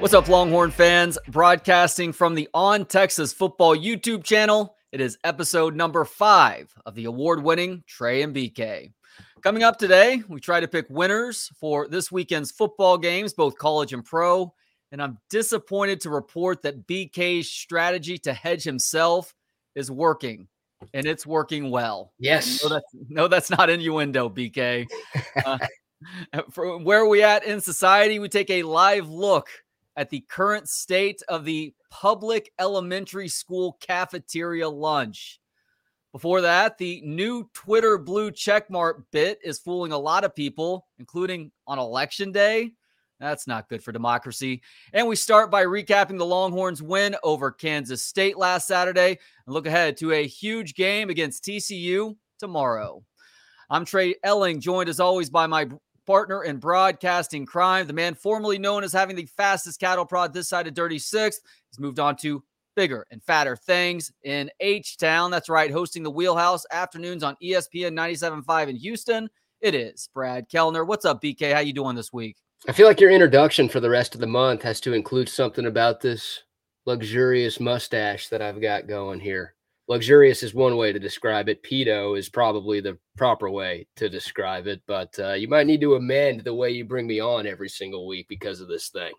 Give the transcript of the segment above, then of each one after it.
What's up, Longhorn fans? Broadcasting from the On Texas Football YouTube channel. It is episode number five of the award winning Trey and BK. Coming up today, we try to pick winners for this weekend's football games, both college and pro. And I'm disappointed to report that BK's strategy to hedge himself is working, and it's working well. Yes. No, that's, no, that's not innuendo, BK. Uh, from where are we at in society? We take a live look at the current state of the public elementary school cafeteria lunch. Before that, the new Twitter blue checkmark bit is fooling a lot of people, including on election day. That's not good for democracy. And we start by recapping the Longhorns' win over Kansas State last Saturday and look ahead to a huge game against TCU tomorrow. I'm Trey Elling, joined as always by my partner in broadcasting crime, the man formerly known as having the fastest cattle prod this side of Dirty Sixth. has moved on to bigger and fatter things in H Town. That's right, hosting the Wheelhouse afternoons on ESPN 97.5 in Houston. It is Brad Kellner. What's up, BK? How you doing this week? I feel like your introduction for the rest of the month has to include something about this luxurious mustache that I've got going here. Luxurious is one way to describe it. Pedo is probably the proper way to describe it, but uh, you might need to amend the way you bring me on every single week because of this thing.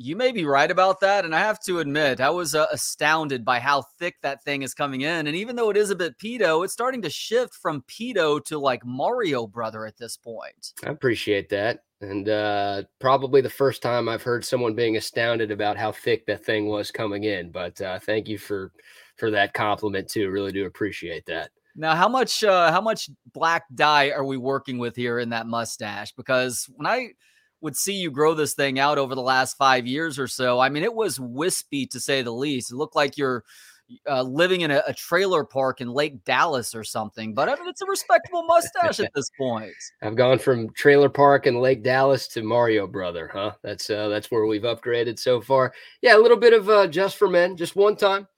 You may be right about that. And I have to admit, I was uh, astounded by how thick that thing is coming in. And even though it is a bit pedo, it's starting to shift from pedo to like Mario Brother at this point. I appreciate that. And uh, probably the first time I've heard someone being astounded about how thick that thing was coming in. But uh, thank you for for that compliment too. Really do appreciate that. Now, how much uh, how much black dye are we working with here in that mustache? Because when I would see you grow this thing out over the last five years or so. I mean, it was wispy to say the least. It looked like you're uh, living in a, a, trailer park in Lake Dallas or something. But I mean, it's a respectable mustache at this point. I've gone from trailer park in Lake Dallas to Mario Brother, huh? That's uh, that's where we've upgraded so far. Yeah, a little bit of uh, just for men, just one time.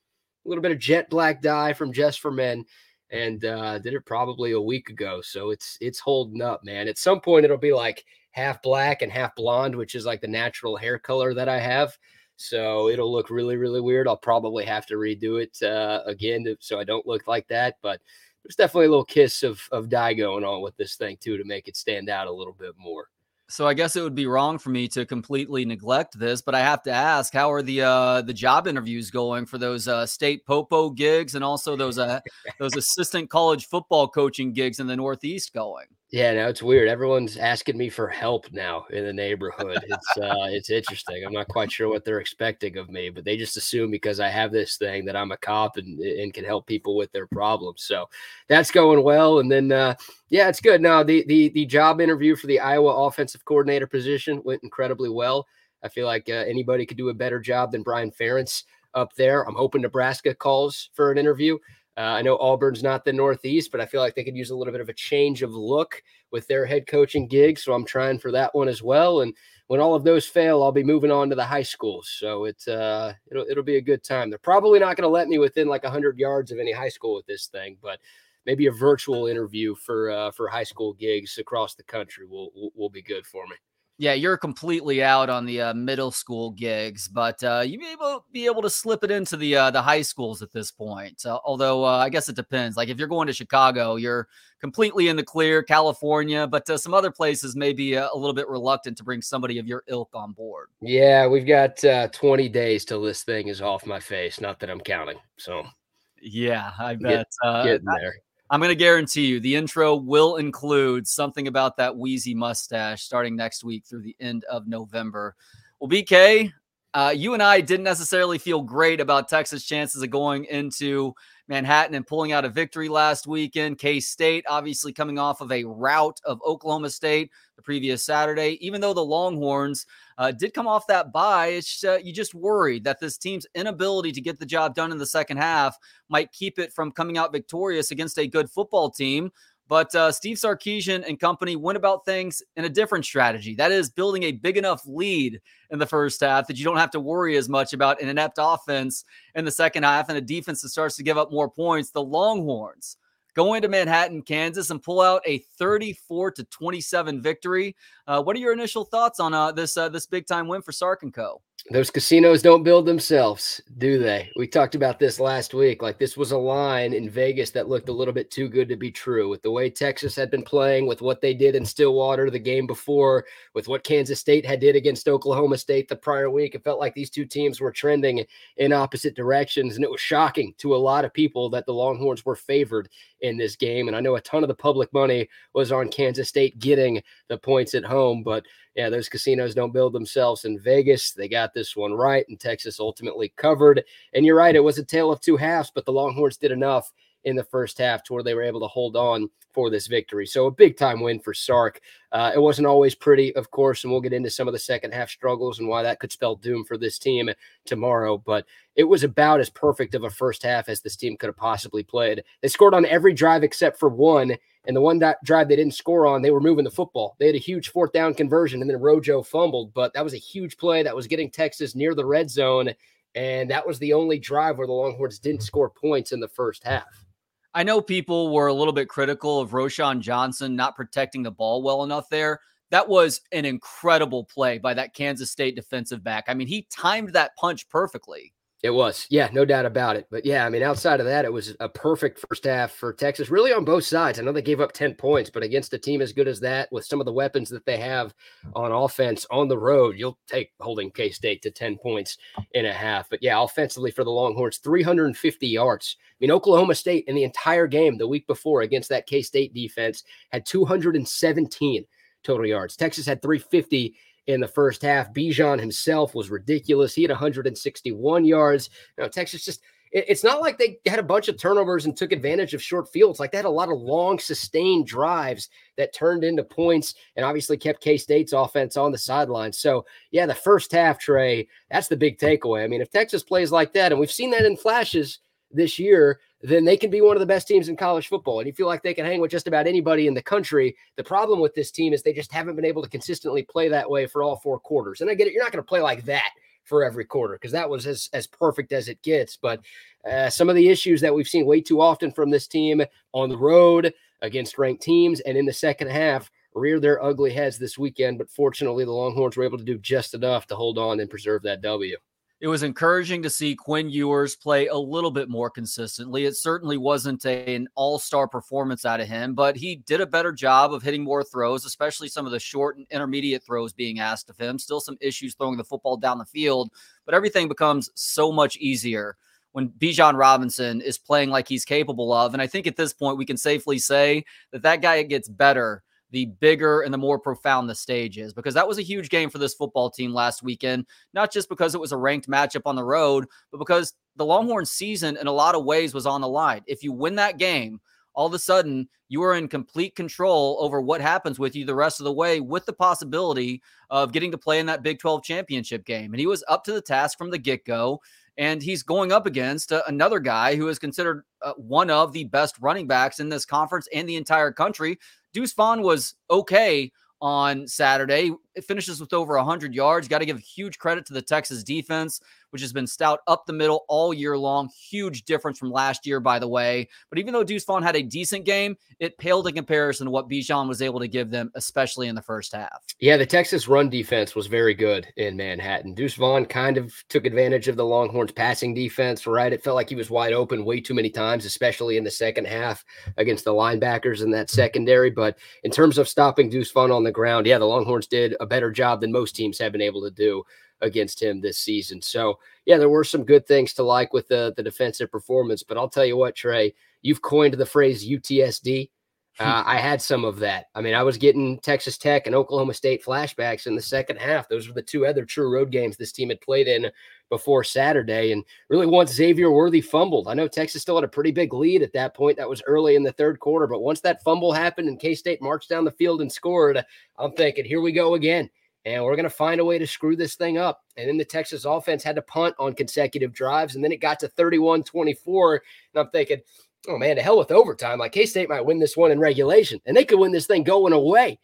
A little bit of jet black dye from just for men and uh, did it probably a week ago. So it's it's holding up, man. At some point, it'll be like half black and half blonde, which is like the natural hair color that I have. So it'll look really, really weird. I'll probably have to redo it uh, again to, so I don't look like that. But there's definitely a little kiss of, of dye going on with this thing too to make it stand out a little bit more. So I guess it would be wrong for me to completely neglect this, but I have to ask, how are the uh, the job interviews going for those uh, state popo gigs and also those uh, those assistant college football coaching gigs in the Northeast going? Yeah, no, it's weird. Everyone's asking me for help now in the neighborhood. It's uh it's interesting. I'm not quite sure what they're expecting of me, but they just assume because I have this thing that I'm a cop and and can help people with their problems. So that's going well. And then uh yeah, it's good. Now the the the job interview for the Iowa offensive coordinator position went incredibly well. I feel like uh, anybody could do a better job than Brian Ferentz up there. I'm hoping Nebraska calls for an interview. Uh, I know Auburn's not the Northeast, but I feel like they could use a little bit of a change of look with their head coaching gig. So I'm trying for that one as well. And when all of those fail, I'll be moving on to the high schools. So it's uh, it'll it'll be a good time. They're probably not going to let me within like hundred yards of any high school with this thing, but maybe a virtual interview for uh, for high school gigs across the country will will, will be good for me. Yeah, you're completely out on the uh, middle school gigs, but uh, you may able be able to slip it into the uh, the high schools at this point. Uh, although uh, I guess it depends. Like if you're going to Chicago, you're completely in the clear. California, but uh, some other places may be a, a, little bit reluctant to bring somebody of your ilk on board. Yeah, we've got 20 days till this thing is off my face. Not that I'm counting. So yeah, I bet. Get, getting there. I'm going to guarantee you the intro will include something about that wheezy mustache starting next week through the end of November. Well, BK, uh, you and I didn't necessarily feel great about Texas' chances of going into Manhattan and pulling out a victory last weekend. K State, obviously, coming off of a rout of Oklahoma State the previous Saturday. Even though the Longhorns uh, did come off that bye, uh, you just worried that this team's inability to get the job done in the second half might keep it from coming out victorious against a good football team. But uh, Steve Sarkisian and company went about things in a different strategy. That is building a big enough lead in the first half that you don't have to worry as much about an inept offense in the second half and a defense that starts to give up more points. The Longhorns go into Manhattan, Kansas, and pull out a 34 to 27 victory. Uh, what are your initial thoughts on uh, this uh, this big time win for Sark and Co? Those casinos don't build themselves, do they? We talked about this last week. Like this was a line in Vegas that looked a little bit too good to be true with the way Texas had been playing, with what they did in Stillwater the game before, with what Kansas State had did against Oklahoma State the prior week. It felt like these two teams were trending in opposite directions, and it was shocking to a lot of people that the Longhorns were favored in this game. And I know a ton of the public money was on Kansas State getting the points at home, but yeah, those casinos don't build themselves in Vegas. They got this one right, and Texas ultimately covered. And you're right, it was a tale of two halves, but the Longhorns did enough in the first half to where they were able to hold on for this victory. So a big time win for Sark. Uh, it wasn't always pretty, of course, and we'll get into some of the second half struggles and why that could spell doom for this team tomorrow. But it was about as perfect of a first half as this team could have possibly played. They scored on every drive except for one. And the one that drive they didn't score on, they were moving the football. They had a huge fourth down conversion, and then Rojo fumbled. But that was a huge play that was getting Texas near the red zone. And that was the only drive where the Longhorns didn't score points in the first half. I know people were a little bit critical of Roschon Johnson not protecting the ball well enough there. That was an incredible play by that Kansas State defensive back. I mean, he timed that punch perfectly. It was, yeah, no doubt about it. But yeah, I mean, outside of that, it was a perfect first half for Texas, really on both sides. I know they gave up 10 points, but against a team as good as that, with some of the weapons that they have on offense on the road, you'll take holding K State to 10 points in a half. But yeah, offensively for the Longhorns, 350 yards. I mean, Oklahoma State in the entire game the week before against that K State defense had 217 total yards. Texas had 350 in the first half. Bijan himself was ridiculous. He had 161 yards. Know, Texas just it's not like they had a bunch of turnovers and took advantage of short fields. Like they had a lot of long, sustained drives that turned into points and obviously kept K State's offense on the sidelines. So, yeah, the first half, Trey, that's the big takeaway. I mean, if Texas plays like that, and we've seen that in flashes this year, then they can be one of the best teams in college football. And you feel like they can hang with just about anybody in the country. The problem with this team is they just haven't been able to consistently play that way for all four quarters. And I get it, you're not going to play like that for every quarter because that was as, as perfect as it gets. But uh, some of the issues that we've seen way too often from this team on the road against ranked teams and in the second half rear their ugly heads this weekend. But fortunately, the Longhorns were able to do just enough to hold on and preserve that W it was encouraging to see Quinn Ewers play a little bit more consistently. It certainly wasn't a, an all star performance out of him, but he did a better job of hitting more throws, especially some of the short and intermediate throws being asked of him. Still some issues throwing the football down the field, but everything becomes so much easier when Bijan Robinson is playing like he's capable of. And I think at this point, we can safely say that that guy gets better the bigger and the more profound the stage is because that was a huge game for this football team last weekend, not just because it was a ranked matchup on the road, but because the Longhorn season in a lot of ways was on the line. If you win that game, all of a sudden you are in complete control over what happens with you the rest of the way with the possibility of getting to play in that Big 12 championship game. And he was up to the task from the get go. And he's going up against uh, another guy who is considered uh, one of the best running backs in this conference and the entire country, Deuce Vaughn was okay on Saturday. It finishes with over 100 yards. Got to give huge credit to the Texas defense which has been stout up the middle all year long. Huge difference from last year, by the way. But even though Deuce Vaughn had a decent game, it paled in comparison to what Bijan was able to give them, especially in the first half. Yeah, the Texas run defense was very good in Manhattan. Deuce Vaughn kind of took advantage of the Longhorns passing defense, right? It felt like he was wide open way too many times, especially in the second half against the linebackers in that secondary. But in terms of stopping Deuce Vaughn on the ground, yeah, the Longhorns did a better job than most teams have been able to do against him this season. So yeah, there were some good things to like with the the defensive performance. But I'll tell you what, Trey, you've coined the phrase UTSD. Uh, I had some of that. I mean, I was getting Texas Tech and Oklahoma State flashbacks in the second half. Those were the two other true road games this team had played in before Saturday. And really, once Xavier Worthy fumbled, I know Texas still had a pretty big lead at that point. That was early in the third quarter. But once that fumble happened and K State marched down the field and scored, I'm thinking, here we go again and we're going to find a way to screw this thing up. And then the Texas offense had to punt on consecutive drives, and then it got to 31 24. And I'm thinking, oh man, to hell with overtime. Like K State might win this one in regulation, and they could win this thing going away.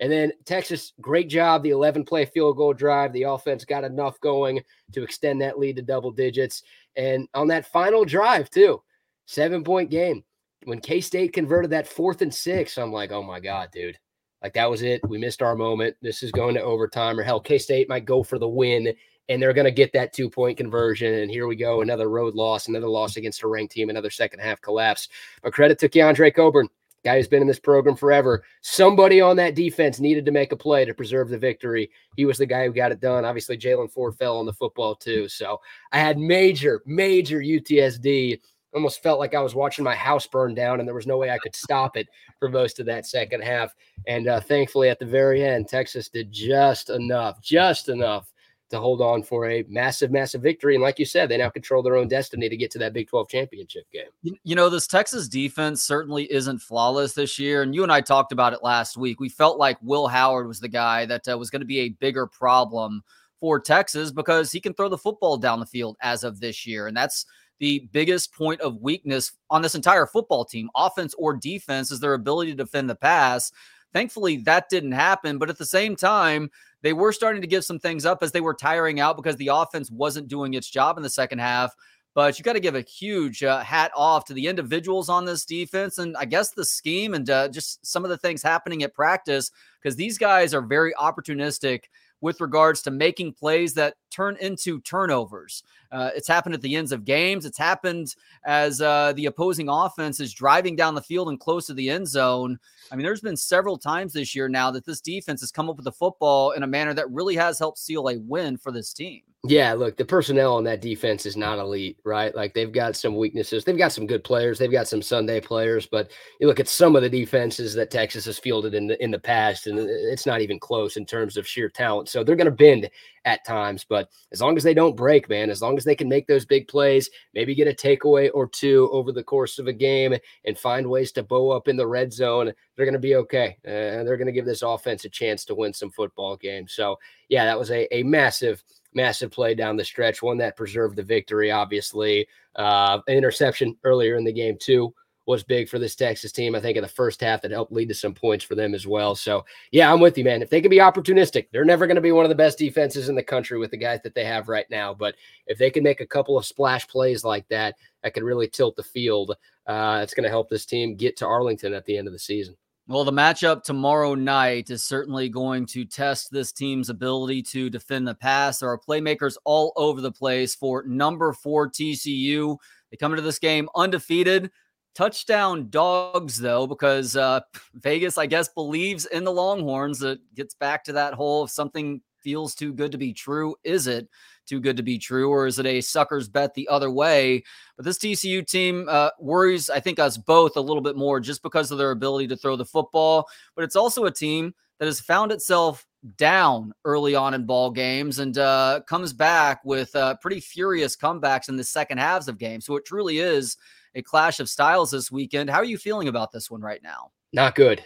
And then Texas, great job. The 11 play field goal drive. The offense got enough going to extend that lead to double digits. And on that final drive, too, seven point game. When K State converted that fourth and six, I'm like, oh my God, dude. Like that was it. We missed our moment. This is going to overtime, or hell, K State might go for the win and they're going to get that two point conversion. And here we go, another road loss, another loss against a ranked team, another second half collapse. But credit to Keondre Coburn, guy who's been in this program forever. Somebody on that defense needed to make a play to preserve the victory. He was the guy who got it done. Obviously, Jaylan Ford fell on the football too. So I had major, major UTSD. Almost felt like I was watching my house burn down, and there was no way I could stop it for most of that second half. And uh, thankfully, at the very end, Texas did just enough, just enough to hold on for a massive, massive victory. And like you said, they now control their own destiny to get to that Big 12 championship game. You know, this Texas defense certainly isn't flawless this year. And you and I talked about it last week. We felt like Will Howard was the guy that uh, was going to be a bigger problem for Texas because he can throw the football down the field as of this year. And that's the biggest point of weakness on this entire football team, offense or defense, is their ability to defend the pass. Thankfully, that didn't happen. But at the same time, they were starting to give some things up as they were tiring out because the offense wasn't doing its job in the second half. But you got to give a huge uh, hat off to the individuals on this defense and I guess the scheme and uh, just some of the things happening at practice because these guys are very opportunistic with regards to making plays that turn into turnovers. Uh, it's happened at the ends of games. It's happened as uh, the opposing offense is driving down the field and close to the end zone. I mean, there's been several times this year now that this defense has come up with the football in a manner that really has helped seal a win for this team. Yeah, look, the personnel on that defense is not elite, right? Like they've got some weaknesses. They've got some good players. They've got some Sunday players, but you look at some of the defenses that Texas has fielded in the in the past, and it's not even close in terms of sheer talent. So they're going to bend at times, but as long as they don't break, man, as long as they can make those big plays, maybe get a takeaway or two over the course of a game, and find ways to bow up in the red zone, they're going to be okay, and they're going to give this offense a chance to win some football games. So yeah, that was a a massive massive play down the stretch, one that preserved the victory, obviously. Uh, an interception earlier in the game, too, was big for this Texas team. I think in the first half that helped lead to some points for them as well. So, yeah, I'm with you, man. If they can be opportunistic, they're never going to be one of the best defenses in the country with the guys that they have right now. But if they can make a couple of splash plays like that, that can really tilt the field, uh, it's going to help this team get to Arlington at the end of the season. Well, the matchup tomorrow night is certainly going to test this team's ability to defend the pass. There are playmakers all over the place for number four TCU. They come into this game undefeated. Touchdown dogs, though, because uh, Vegas, I guess, believes in the Longhorns. That gets back to that whole if something feels too good to be true, is it? too good to be true, or is it a sucker's bet the other way? But this TCU team uh, worries, I think, us both a little bit more just because of their ability to throw the football. But it's also a team that has found itself down early on in ball games and uh, comes back with uh, pretty furious comebacks in the second halves of games. So it truly is a clash of styles this weekend. How are you feeling about this one right now? Not good.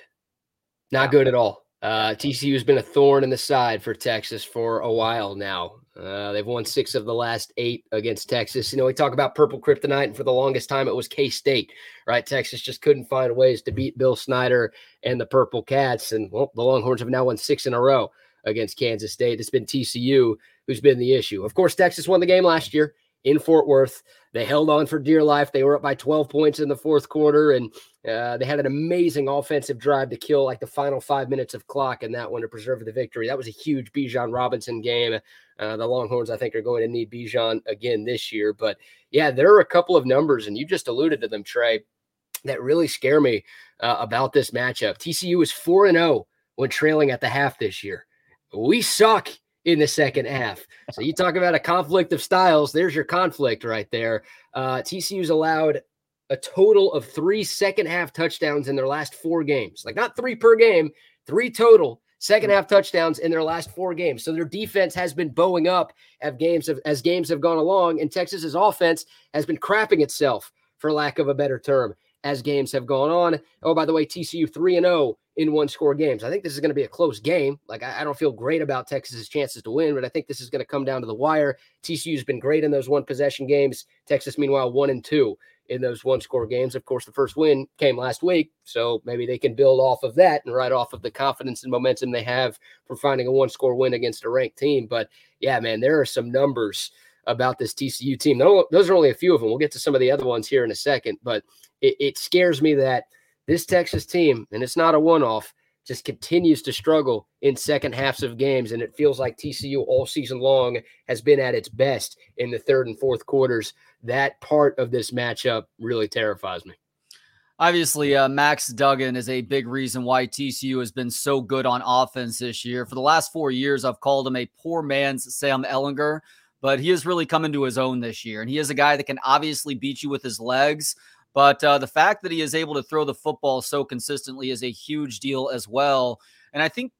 Not good at all. Uh, TCU has been a thorn in the side for Texas for a while now. Uh, they've won six of the last eight against Texas. You know, we talk about purple kryptonite, and for the longest time, it was K State, right? Texas just couldn't find ways to beat Bill Snyder and the Purple Cats. And well, the Longhorns have now won six in a row against Kansas State. It's been TCU who's been the issue. Of course, Texas won the game last year in Fort Worth. They held on for dear life. They were up by 12 points in the fourth quarter, and uh, they had an amazing offensive drive to kill like the final five minutes of clock in that one to preserve the victory. That was a huge Bijan Robinson game. Uh, the Longhorns, I think, are going to need Bijan again this year. But yeah, there are a couple of numbers, and you just alluded to them, Trey, that really scare me uh, about this matchup. TCU is 4 0 when trailing at the half this year. We suck in the second half. So you talk about a conflict of styles. There's your conflict right there. Uh, TCU's allowed a total of three second half touchdowns in their last four games. Like not three per game, three total second half touchdowns in their last four games. So their defense has been bowing up as games have, as games have gone along, and Texas's offense has been crapping itself, for lack of a better term, as games have gone on. Oh, by the way, TCU three and zero oh in one score games. I think this is going to be a close game. Like I, I don't feel great about Texas's chances to win, but I think this is going to come down to the wire. TCU's been great in those one possession games. Texas, meanwhile, one and two in those one score games. Of course, the first win came last week, so maybe they can build off of that and ride off of the confidence and momentum they have for finding a one score win against a ranked team. But yeah, man, there are some numbers about this TCU team. Those are only a few of them. We'll get to some of the other ones here in a second, but it, it scares me that this Texas team, and it's not a one off, just continues to struggle in second halves of games. And it feels like TCU all season long has been at its best in the third and fourth quarters. That part of this matchup really terrifies me. Obviously, uh, Max Duggan is a big reason why TCU has been so good on offense this year. For the last four years, I've called him a poor man's Sam Ehlinger, but he has really come into his own this year. And he is a guy that can obviously beat you with his legs. But uh, the fact that he is able to throw the football so consistently is a huge deal as well. And I think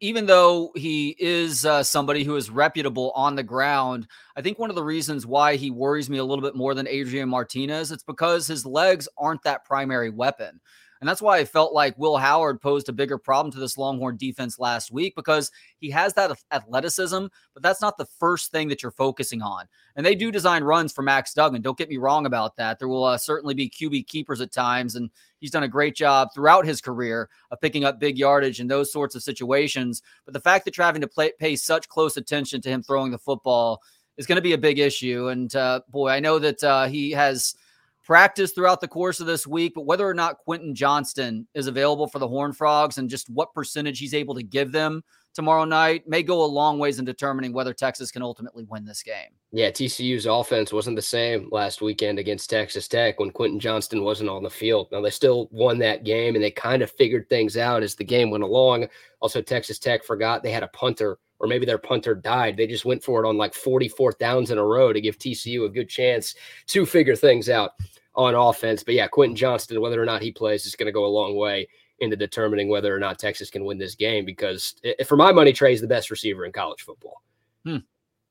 even though he is uh, somebody who is reputable on the ground, I think one of the reasons why he worries me a little bit more than Adrian Martinez, it's because his legs aren't that primary weapon. And that's why I felt like Will Howard posed a bigger problem to this Longhorn defense last week because he has that athleticism, but that's not the first thing that you're focusing on. And they do design runs for Max Duggan. Don't get me wrong about that. There will uh, certainly be QB keepers at times, and he's done a great job throughout his career of picking up big yardage in those sorts of situations. But the fact that you're having to play, pay such close attention to him throwing the football is going to be a big issue. And uh, boy, I know that uh, he has practice throughout the course of this week, but whether or not Quentin Johnston is available for the Horn Frogs and just what percentage he's able to give them tomorrow night may go a long ways in determining whether Texas can ultimately win this game. Yeah, TCU's offense wasn't the same last weekend against Texas Tech when Quentin Johnston wasn't on the field. Now they still won that game and they kind of figured things out as the game went along. Also, Texas Tech forgot they had a punter or maybe their punter died. They just went for it on like 44th downs in a row to give TCU a good chance to figure things out on offense. But yeah, Quentin Johnston, whether or not he plays, is going to go a long way into determining whether or not Texas can win this game because, for my money, Trey's the best receiver in college football. Hmm.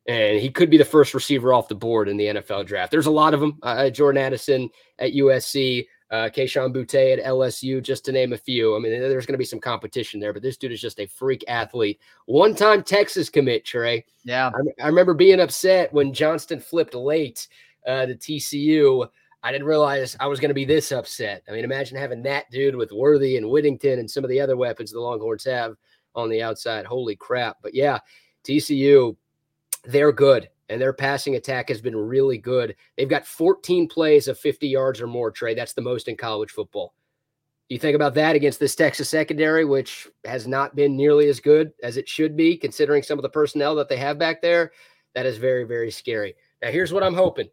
And he could be the first receiver off the board in the NFL draft. There's a lot of them. Uh, Jordan Addison at USC, uh, Kayshon Boutte at LSU, just to name a few. I mean, there's going to be some competition there, but this dude is just a freak athlete. One time Texas commit, Trey. Yeah. I, I remember being upset when Johnston flipped late uh, to TCU. I didn't realize I was going to be this upset. I mean, imagine having that dude with Worthy and Whittington and some of the other weapons the Longhorns have on the outside. Holy crap. But yeah, TCU, they're good and their passing attack has been really good. They've got 14 plays of 50 yards or more, Trey. That's the most in college football. You think about that against this Texas secondary, which has not been nearly as good as it should be, considering some of the personnel that they have back there. That is very, very scary. Now, here's what I'm hoping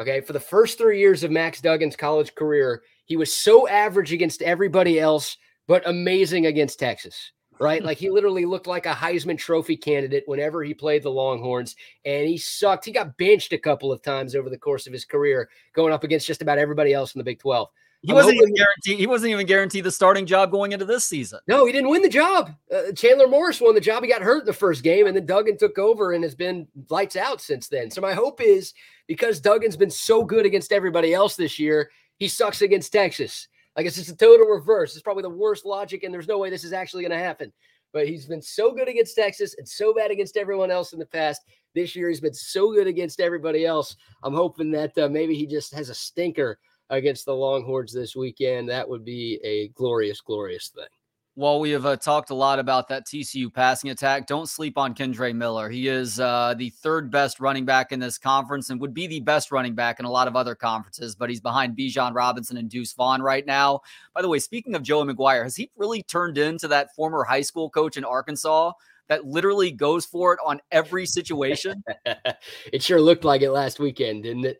Okay. For the first three years of Max Duggan's college career, he was so average against everybody else, but amazing against Texas. Right. like he literally looked like a Heisman Trophy candidate whenever he played the Longhorns, and he sucked. He got benched a couple of times over the course of his career, going up against just about everybody else in the Big 12. He I'm wasn't even guaranteed. He wasn't even guaranteed the starting job going into this season. No, he didn't win the job. Uh, Chandler Morris won the job. He got hurt in the first game, and then Duggan took over and has been lights out since then. So my hope is because Duggan's been so good against everybody else this year, he sucks against Texas. I guess it's a total reverse. It's probably the worst logic, and there's no way this is actually going to happen. But he's been so good against Texas and so bad against everyone else in the past. This year, he's been so good against everybody else. I'm hoping that uh, maybe he just has a stinker against the Longhorns this weekend. That would be a glorious, glorious thing. Well, we have uh, talked a lot about that TCU passing attack. Don't sleep on Kendre Miller. He is uh, the third best running back in this conference and would be the best running back in a lot of other conferences, but he's behind Bijan Robinson and Deuce Vaughn right now. By the way, speaking of Joey McGuire, has he really turned into that former high school coach in Arkansas that literally goes for it on every situation? it sure looked like it last weekend, didn't it?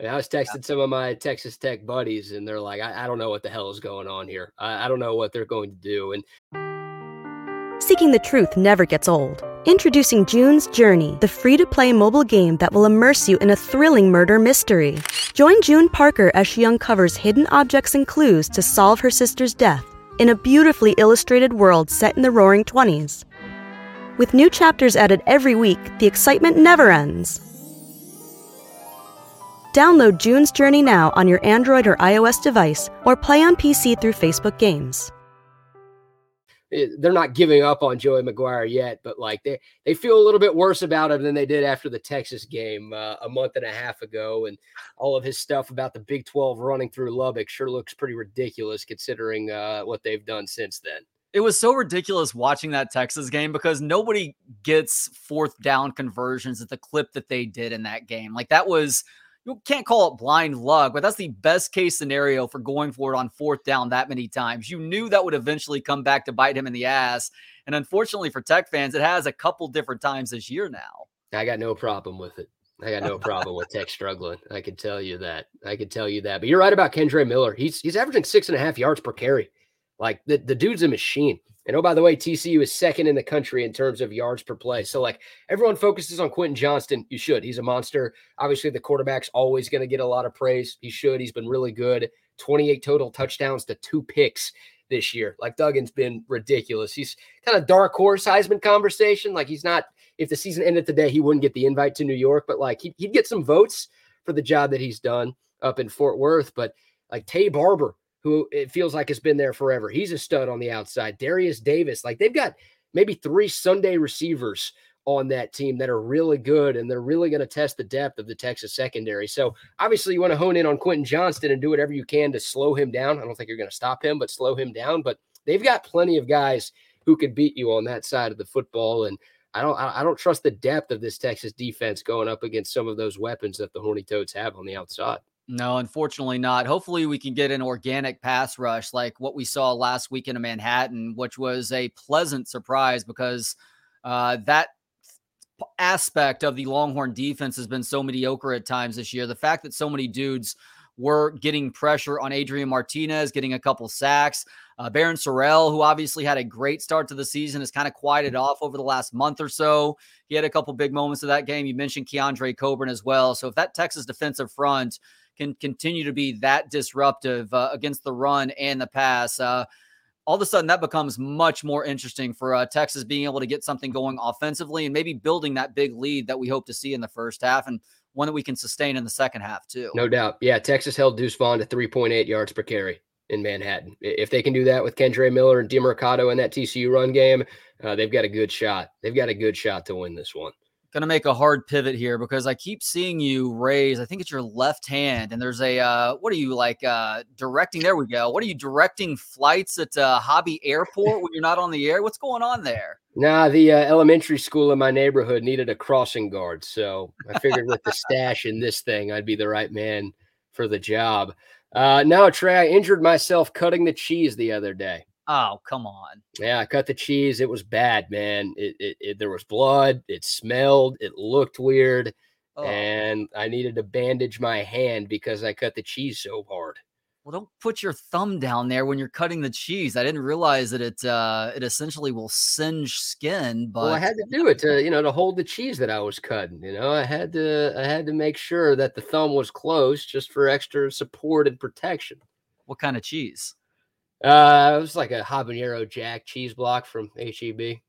And I was texting some of my Texas Tech buddies, and they're like, I, I don't know what the hell is going on here. I, I don't know what they're going to do. And seeking the truth never gets old. Introducing June's Journey, the free to play mobile game that will immerse you in a thrilling murder mystery. Join June Parker as she uncovers hidden objects and clues to solve her sister's death in a beautifully illustrated world set in the roaring 20s. With new chapters added every week, the excitement never ends. Download June's Journey now on your Android or iOS device or play on PC through Facebook Games. They're not giving up on Joey McGuire yet, but like they, they feel a little bit worse about him than they did after the Texas game uh, a month and a half ago. And all of his stuff about the Big 12 running through Lubbock sure looks pretty ridiculous considering uh, what they've done since then it was so ridiculous watching that Texas game because nobody gets fourth down conversions at the clip that they did in that game. Like that was you can't call it blind luck, but that's the best case scenario for going for it on fourth down that many times. You knew that would eventually come back to bite him in the ass. And unfortunately for Tech fans, it has a couple different times this year now. I got no problem with it. I got no problem with Tech struggling. I can tell you that. I can tell you that. But you're right about Kendre Miller. He's he's averaging six and a half yards per carry. Like the, the dude's a machine. And oh, by the way, TCU is second in the country in terms of yards per play. So, like, everyone focuses on Quentin Johnston. You should. He's a monster. Obviously, the quarterback's always going to get a lot of praise. He should. He's been really good. 28 total touchdowns to two picks this year. Like, Duggan's been ridiculous. He's kind of dark horse Heisman conversation. Like, he's not, if the season ended today, he wouldn't get the invite to New York, but like, he'd, he'd get some votes for the job that he's done up in Fort Worth. But like, Taye Barber who it feels like has been there forever. He's a stud on the outside. Darius Davis, like they've got maybe three Sunday receivers on that team that are really good and they're really going to test the depth of the Texas secondary. So obviously you want to hone in on Quentin Johnston and do whatever you can to slow him down. I don't think you're going to stop him, but slow him down. But they've got plenty of guys who could beat you on that side of the football. And I don't I don't trust the depth of this Texas defense going up against some of those weapons that the Horny Toads have on the outside. No, unfortunately not. Hopefully, we can get an organic pass rush like what we saw last weekend in Manhattan, which was a pleasant surprise because uh, that aspect of the Longhorn defense has been so mediocre at times this year. The fact that so many dudes were getting pressure on Adrian Martinez, getting a couple sacks. Uh, Barryn Sorrell, who obviously had a great start to the season, has kind of quieted off over the last month or so. He had a couple big moments of that game. You mentioned Keondre Coburn as well. So if that Texas defensive front can continue to be that disruptive uh, against the run and the pass, uh, all of a sudden that becomes much more interesting for uh, Texas being able to get something going offensively and maybe building that big lead that we hope to see in the first half and one that we can sustain in the second half too. No doubt. Yeah, Texas held Deuce Vaughn to 3.8 yards per carry in Manhattan. If they can do that with Kendre Miller and Demercado in that TCU run game, uh, they've got a good shot. They've got a good shot to win this one going to make a hard pivot here because I keep seeing you raise. I think it's your left hand, and there's a uh, what are you like uh, directing? There we go. What are you directing flights at uh, Hobby Airport when you're not on the air? What's going on there? Nah, the uh, elementary school in my neighborhood needed a crossing guard, so I figured with the stash in this thing, I'd be the right man for the job. Uh, no, Trey, I injured myself cutting the cheese the other day. Oh, come on. Yeah, I cut the cheese. It was bad, man. It, it, it there was blood. It smelled. It looked weird, oh. and I needed to bandage my hand because I cut the cheese so hard. Well, don't put your thumb down there when you're cutting the cheese. I didn't realize that it uh, it essentially will singe skin. But well, I had to do it to you know to hold the cheese that I was cutting. You know, I had to I had to make sure that the thumb was closed just for extra support and protection. What kind of cheese? Uh, it was like a habanero jack cheese block from HEB.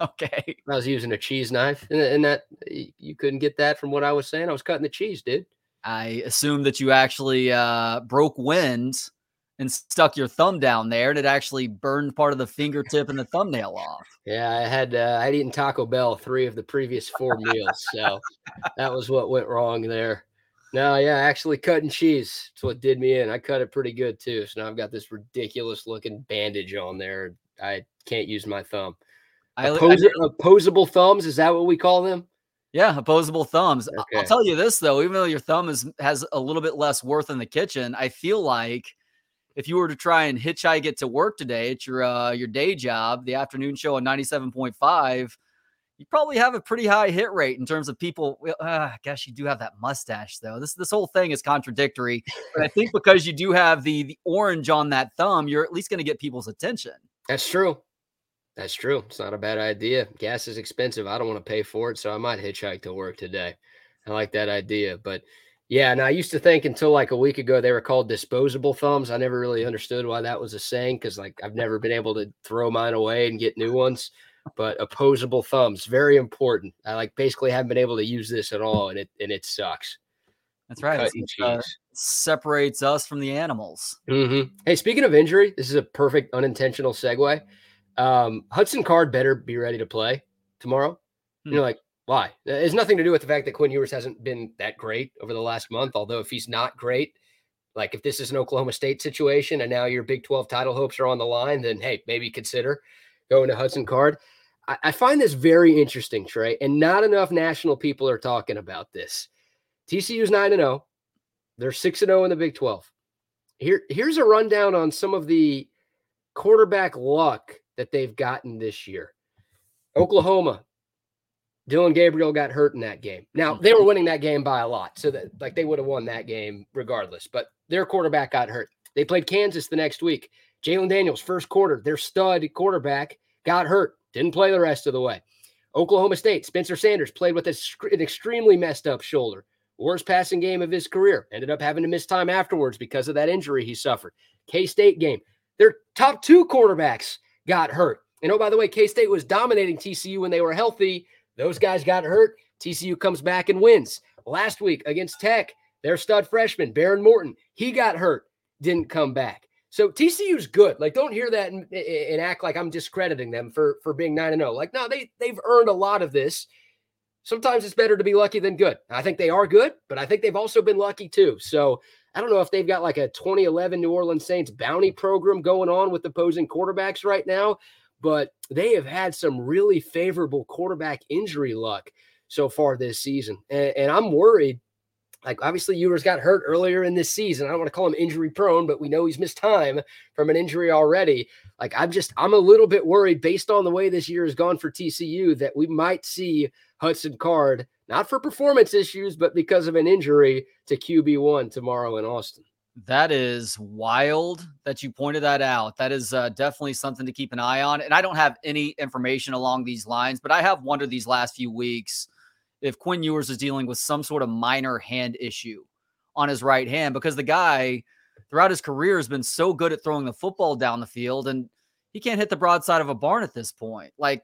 Okay. I was using a cheese knife, and, and that you couldn't get that from what I was saying. I was cutting the cheese, dude. I assume that you actually uh, broke wind and stuck your thumb down there, and it actually burned part of the fingertip and the thumbnail off. Yeah, I had uh, I'd eaten Taco Bell three of the previous four meals, so that was what went wrong there. No, yeah, actually cutting cheese. That's what did me in. I cut it pretty good too. So now I've got this ridiculous looking bandage on there. I can't use my thumb. Oppos- I, opposable thumbs, is that what we call them? Yeah, opposable thumbs. Okay. I'll tell you this though, even though your thumb is has a little bit less worth in the kitchen, I feel like if you were to try and hitchhike it to work today at your uh, your day job, the afternoon show on 97.5, you probably have a pretty high hit rate in terms of people. Uh, I guess you do have that mustache though. This this whole thing is contradictory, but I think because you do have the the orange on that thumb, you're at least going to get people's attention. That's true. That's true. It's not a bad idea. Gas is expensive. I don't want to pay for it, so I might hitchhike to work today. I like that idea, but yeah, and I used to think until like a week ago they were called disposable thumbs. I never really understood why that was a saying because like I've never been able to throw mine away and get new ones but opposable thumbs very important. I like basically haven't been able to use this at all, and it and it sucks. That's right. Uh, separates us from the animals. Mm-hmm. Hey, speaking of injury, this is a perfect unintentional segue. Um, Hudson Card better be ready to play tomorrow. Hmm. You're like, why? It's nothing to do with the fact that Quinn Ewers hasn't been that great over the last month. Although if he's not great, like if this is an Oklahoma State situation and now your Big 12 title hopes are on the line, then hey, maybe consider going to Hudson Card. I, I find this very interesting, Trey, and not enough national people are talking about this. TCU's 9 0. They're 6 0 in the Big 12. Here, here's a rundown on some of the quarterback luck that they've gotten this year. Oklahoma, Dillon Gabriel got hurt in that game. Now they were winning that game by a lot, so that like they would have won that game regardless. But their quarterback got hurt. They played Kansas the next week. Jalon Daniels, first quarter, their stud quarterback got hurt, didn't play the rest of the way. Oklahoma State, Spencer Sanders played with an extremely messed up shoulder. Worst passing game of his career. Ended up having to miss time afterwards because of that injury he suffered. K State game, their top two quarterbacks got hurt. And oh, by the way, K State was dominating TCU when they were healthy. Those guys got hurt. TCU comes back and wins. Last week against Tech, their stud freshman, Behren Morton, he got hurt, didn't come back. So TCU's good. Like, don't hear that and, and act like I'm discrediting them for for being nine and zero. Oh. Like, no, they they've earned a lot of this. Sometimes it's better to be lucky than good. I think they are good, but I think they've also been lucky too. So I don't know if they've got like a 2011 New Orleans Saints bounty program going on with opposing quarterbacks right now, but they have had some really favorable quarterback injury luck so far this season. And, and I'm worried like obviously Ewers got hurt earlier in this season. I don't want to call him injury prone, but we know he's missed time from an injury already. Like I'm just I'm a little bit worried based on the way this year has gone for TCU that we might see Hudson Card not for performance issues, but because of an injury to QB1 tomorrow in Austin. That is wild that you pointed that out. That is uh, definitely something to keep an eye on. And I don't have any information along these lines, but I have wondered these last few weeks if Quinn Ewers is dealing with some sort of minor hand issue on his right hand because the guy throughout his career has been so good at throwing the football down the field and he can't hit the broadside of a barn at this point. Like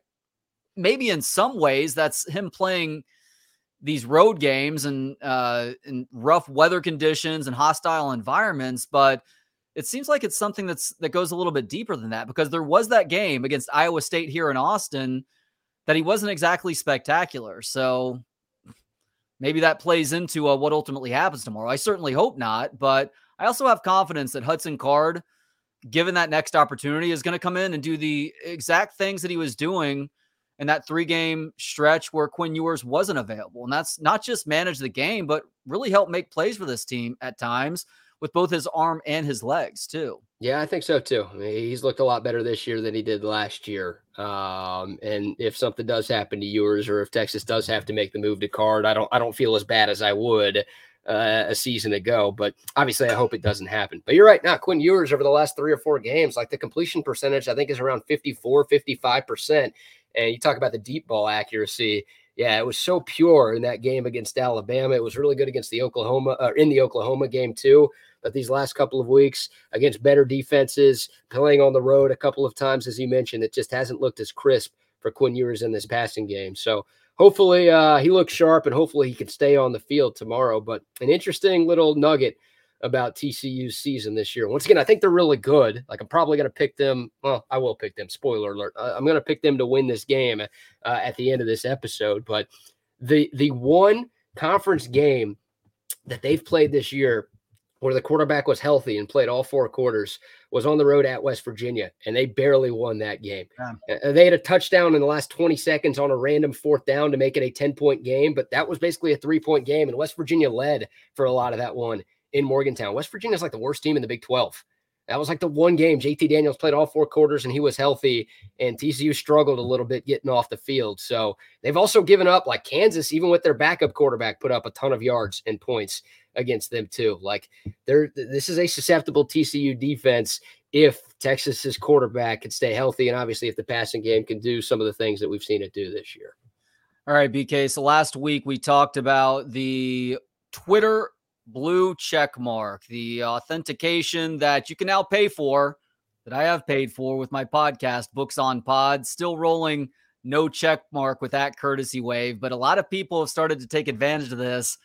maybe in some ways that's him playing these road games and uh, in rough weather conditions and hostile environments, but it seems like it's something that's that goes a little bit deeper than that because there was that game against Iowa State here in Austin that he wasn't exactly spectacular. So maybe that plays into uh, what ultimately happens tomorrow. I certainly hope not, but I also have confidence that Hudson Card, given that next opportunity, is going to come in and do the exact things that he was doing in that three game stretch where Quinn Ewers wasn't available. And that's not just manage the game, but really help make plays for this team at times with both his arm and his legs, too. Yeah, I think so too. I mean, he's looked a lot better this year than he did last year. Um, and if something does happen to Ewers, or if Texas does have to make the move to Card, I don't, I don't feel as bad as I would uh, a season ago. But obviously, I hope it doesn't happen. But you're right. Now, Quinn Ewers over the last three or four games, like the completion percentage, I think is around 54, 55 percent. And you talk about the deep ball accuracy. Yeah, it was so pure in that game against Alabama. It was really good against the Oklahoma, or uh, in the Oklahoma game too but these last couple of weeks against better defenses, playing on the road a couple of times, as you mentioned, it just hasn't looked as crisp for Quinn Ewers in this passing game. So hopefully uh, he looks sharp and hopefully he can stay on the field tomorrow. But an interesting little nugget about TCU's season this year. Once again, I think they're really good. Like I'm probably going to pick them. Well, I will pick them. Spoiler alert: I'm going to pick them to win this game uh, at the end of this episode. But the the one conference game that they've played this year where the quarterback was healthy and played all four quarters, was on the road at West Virginia, and they barely won that game. Yeah. Uh, they had a touchdown in the last 20 seconds on a random fourth down to make it a 10 point game, but that was basically a three point game, and West Virginia led for a lot of that one in Morgantown. West Virginia is like the worst team in the Big 12. That was like the one game JT Daniels played all four quarters and he was healthy, and TCU struggled a little bit getting off the field. So they've also given up, like Kansas, even with their backup quarterback, put up a ton of yards and points against them too. Like they're this is a susceptible TCU defense if Texas's quarterback can stay healthy, and obviously if the passing game can do some of the things that we've seen it do this year. All right, BK. So last week we talked about the Twitter blue check mark, the authentication that you can now pay for, that I have paid for with my podcast, Books on Pod, still rolling no check mark with that courtesy wave. But a lot of people have started to take advantage of this.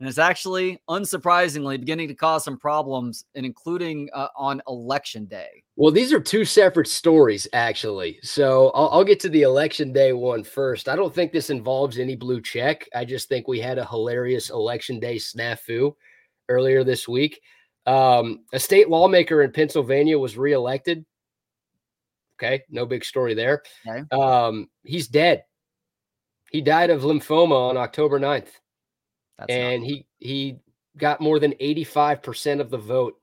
And it's actually, unsurprisingly, beginning to cause some problems, and including uh, on election day. Well, these are two separate stories, actually. So I'll, I'll, get to the election day one first. I don't think this involves any blue check. I just think we had a hilarious election day snafu earlier this week. Um, a state lawmaker in Pennsylvania was reelected. Okay, no big story there. Okay. Um, he's dead. He died of lymphoma on October 9th. That's and he he got more than 85% of the vote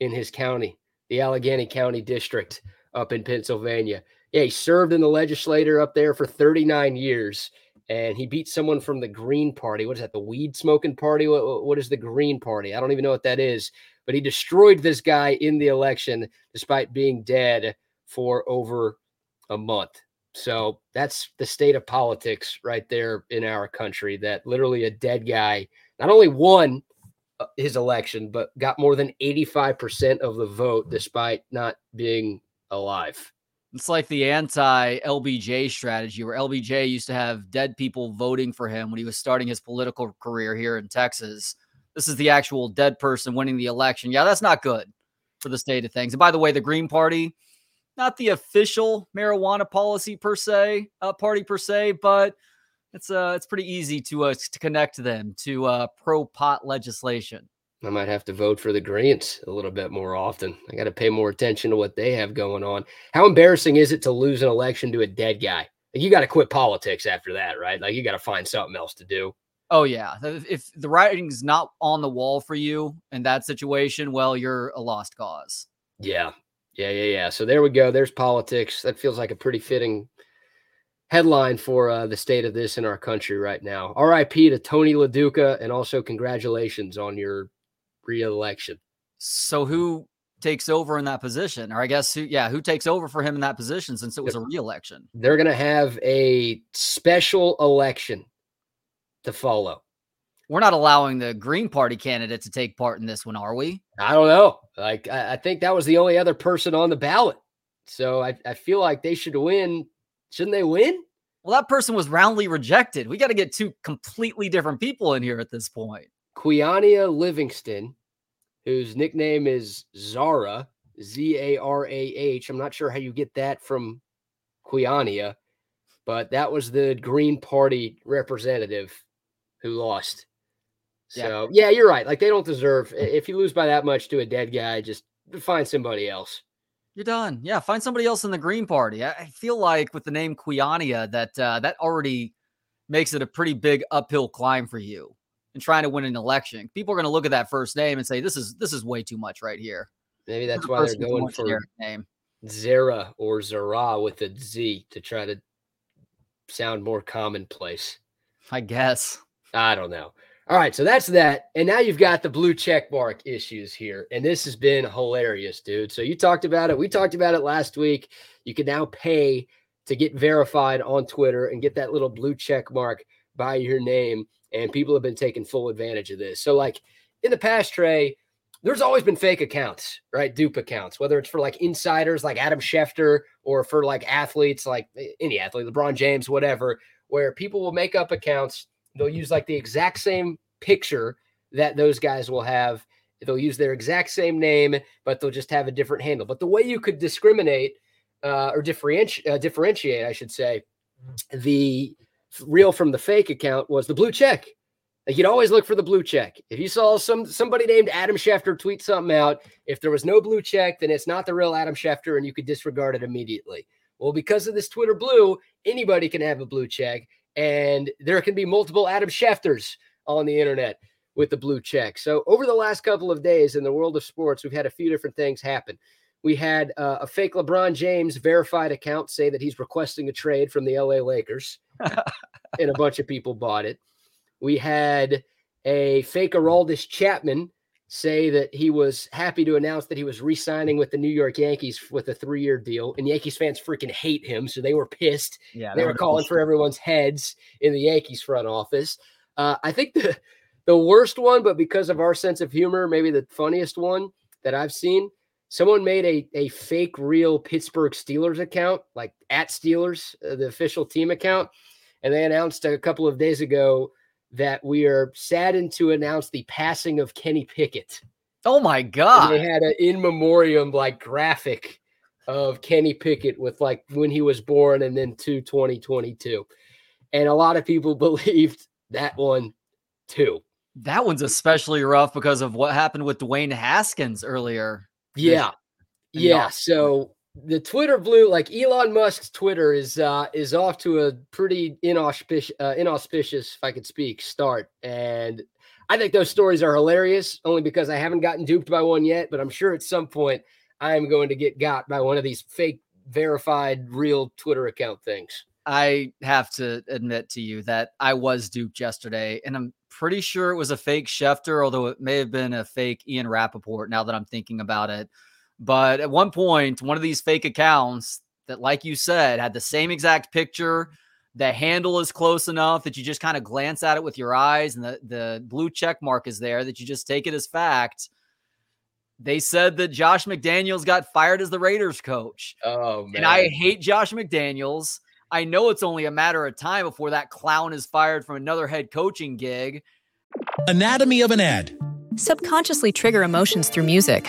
in his county, the Allegheny County District up in Pennsylvania. Yeah, he served in the legislature up there for 39 years and he beat someone from the Green Party. What is that? The weed smoking party? What, what is the Green Party? I don't even know what that is. But he destroyed this guy in the election despite being dead for over a month. So that's the state of politics right there in our country. That literally a dead guy not only won uh, his election, but got more than 85% of the vote despite not being alive. It's like the anti LBJ strategy, where LBJ used to have dead people voting for him when he was starting his political career here in Texas. This is the actual dead person winning the election. Yeah, that's not good for the state of things. And by the way, the Green Party, not the official marijuana policy per se, uh, party per se, but it's uh it's pretty easy to uh, to connect them to uh pro pot legislation. I might have to vote for the Greens a little bit more often. I got to pay more attention to what they have going on. How embarrassing is it to lose an election to a dead guy? Like you got to quit politics after that, right? Like you got to find something else to do. Oh yeah, if the writing's not on the wall for you in that situation, well, you're a lost cause. Yeah, yeah, yeah, yeah. So there we go. There's politics. That feels like a pretty fitting headline for uh, the state of this in our country right now. R.I.P. to Tony DeLuca, and also congratulations on your re-election. So who takes over in that position? Or I guess who yeah, who takes over for him in that position since it was a re-election? They're going to have a special election to follow. We're not allowing the Green Party candidate to take part in this one, are we? I don't know. Like I, I think that was the only other person on the ballot. So I, I feel like they should win. Shouldn't they win? Well, that person was roundly rejected. We got to get two completely different people in here at this point. Queonia Livingston whose nickname is Zara, Z A R A H. I'm not sure how you get that from Queonia, but that was the Green Party representative who lost. So, yeah. yeah, you're right. Like, they don't deserve, if you lose by that much to a dead guy, just find somebody else. You're done. Yeah, find somebody else in the Green Party. I feel like with the name Queonia, that uh, that already makes it a pretty big uphill climb for you in trying to win an election. People are going to look at that first name and say, "This is this is way too much right here." Maybe that's why they're going for name Zara or Zara with a Z to try to sound more commonplace. I guess. I don't know. All right, so that's that. And now you've got the blue check mark issues here. And this has been hilarious, dude. So you talked about it. We talked about it last week. You can now pay to get verified on Twitter and get that little blue check mark by your name and people have been taking full advantage of this. So, like in the past, Trey, there's always been fake accounts, right? Dupe accounts, whether it's for like insiders like Adam Schefter or for like athletes like any athlete, LeBron James, whatever, where people will make up accounts. They'll use like the exact same picture that those guys will have. They'll use their exact same name, but they'll just have a different handle. But the way you could discriminate uh, or differentiate, uh, differentiate, I should say, the real from the fake account was the blue check. Like you'd always look for the blue check. If you saw some somebody named Adam Schefter tweet something out, if there was no blue check, then it's not the real Adam Schefter, and you could disregard it immediately. Well, because of this Twitter blue, anybody can have a blue check, and there can be multiple Adam Schefters on the internet with the blue check. So over the last couple of days in the world of sports, we've had a few different things happen. We had uh, a fake LeBron James verified account say that he's requesting a trade from the LA Lakers, and a bunch of people bought it. We had a fake Aroldis Chapman say that he was happy to announce that he was re-signing with the New York Yankees with a three-year deal, and Yankees fans freaking hate him, so they were pissed. Yeah, they were calling for everyone's heads in the Yankees front office. Uh, I think the the worst one, but because of our sense of humor, maybe the funniest one that I've seen someone made a, a fake real Pittsburgh Steelers account, like at Steelers, uh, the official team account. And they announced a couple of days ago that we are saddened to announce the passing of Kenny Pickett. Oh my God. And they had an in memoriam like graphic of Kenny Pickett with like when he was born and then to 2022. And a lot of people believed that one too. That one's especially rough because of what happened with Dwayne Haskins earlier yeah. Yeah. So the Twitter blue, like Elon Musk's Twitter is uh is off to a pretty inauspicious uh, inauspicious, if I could speak, start. And I think those stories are hilarious only because I haven't gotten duped by one yet, but I'm sure at some point I am going to get got by one of these fake verified real Twitter account things. I have to admit to you that I was duped yesterday, and I'm pretty sure it was a fake Schefter, although it may have been a fake Ian Rapoport. now that I'm thinking about it. But at one point, one of these fake accounts that, like you said, had the same exact picture. The handle is close enough that you just kind of glance at it with your eyes, and the, the blue check mark is there that you just take it as fact. They said that Josh McDaniels got fired as the Raiders coach. Oh, man. And I hate Josh McDaniels. I know it's only a matter of time before that clown is fired from another head coaching gig. Anatomy of an ad. Subconsciously trigger emotions through music.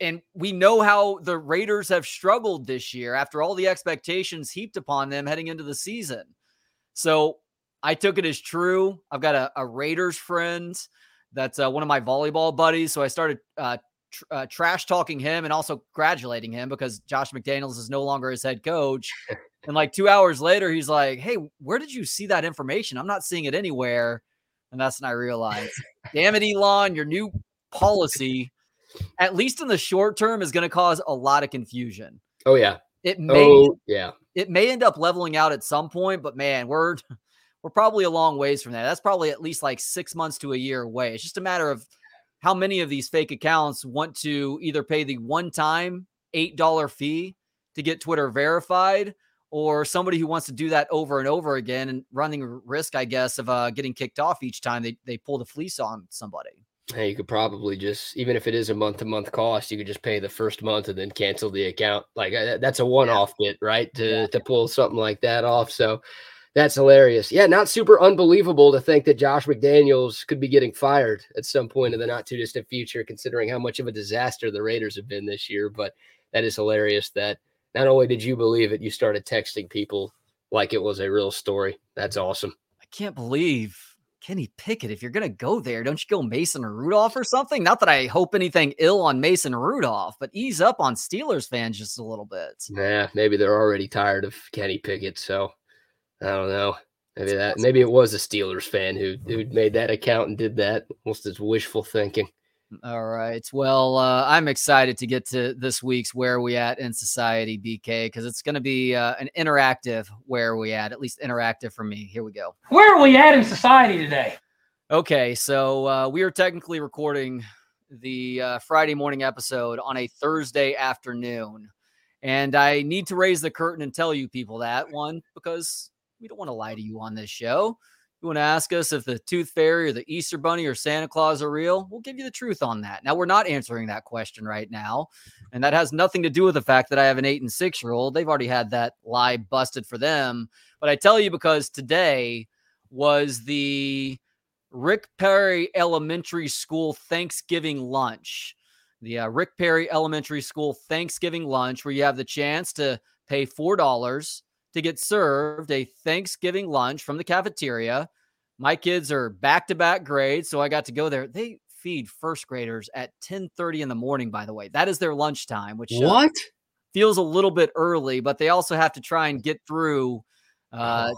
And we know how the Raiders have struggled this year after all the expectations heaped upon them heading into the season. So I took it as true. I've got a, a Raiders friend that's uh, one of my volleyball buddies. So I started uh, tr- uh, trash talking him and also congratulating him because Josh McDaniels is no longer his head coach. and like two hours later, he's like, Hey, where did you see that information? I'm not seeing it anywhere. And that's when I realized, damn it, Elon, your new policy, at least in the short term, is going to cause a lot of confusion. Oh, yeah. It may, Oh, yeah. it may end up leveling out at some point, but man, we're we're probably a long ways from that. That's probably at least like six months to a year away. It's just a matter of how many of these fake accounts want to either pay the one-time eight dollar fee to get Twitter verified, or somebody who wants to do that over and over again and running risk, I guess, of uh, getting kicked off each time they they pull the fleece on somebody. Hey, you could probably just, even if it is a month to month cost, you could just pay the first month and then cancel the account. Like uh, that's a one off bit, right? To, Yeah. to pull something like that off. So that's hilarious. Yeah, not super unbelievable to think that Josh McDaniels could be getting fired at some point in the not too distant future, considering how much of a disaster the Raiders have been this year. But that is hilarious that not only did you believe it, you started texting people like it was a real story. That's awesome. I can't believe Kenny Pickett. If you're gonna go there, don't you go Mason Rudolph or something? Not that I hope anything ill on Mason Rudolph, but ease up on Steelers fans just a little bit. Yeah, maybe they're already tired of Kenny Pickett. So I don't know. Maybe that maybe it was a Steelers fan who who made that account and did that. Almost as wishful thinking. All right. Well, uh, I'm excited to get to this week's Where We At in Society, BK, because it's going to be uh, an interactive Where We At, at least interactive for me. Here we go. Where are we at in society today? Okay. So uh, we are technically recording the uh, Friday morning episode on a Thursday afternoon. And I need to raise the curtain and tell you people that one, because we don't want to lie to you on this show. You want to ask us if the Tooth Fairy or the Easter Bunny or Santa Claus are real? We'll give you the truth on that. Now, we're not answering that question right now. And that has nothing to do with the fact that I have an eight and six year old. They've already had that lie busted for them. But I tell you because today was the Rick Perry Elementary School Thanksgiving lunch. The uh, Rick Perry Elementary School Thanksgiving lunch, where you have the chance to pay $4 to get served a Thanksgiving lunch from the cafeteria. My kids are back-to-back grades, so I got to go there. They feed first graders at 10:30 in the morning, by the way. That is their lunchtime, which uh, feels a little bit early, but they also have to try and get through uh,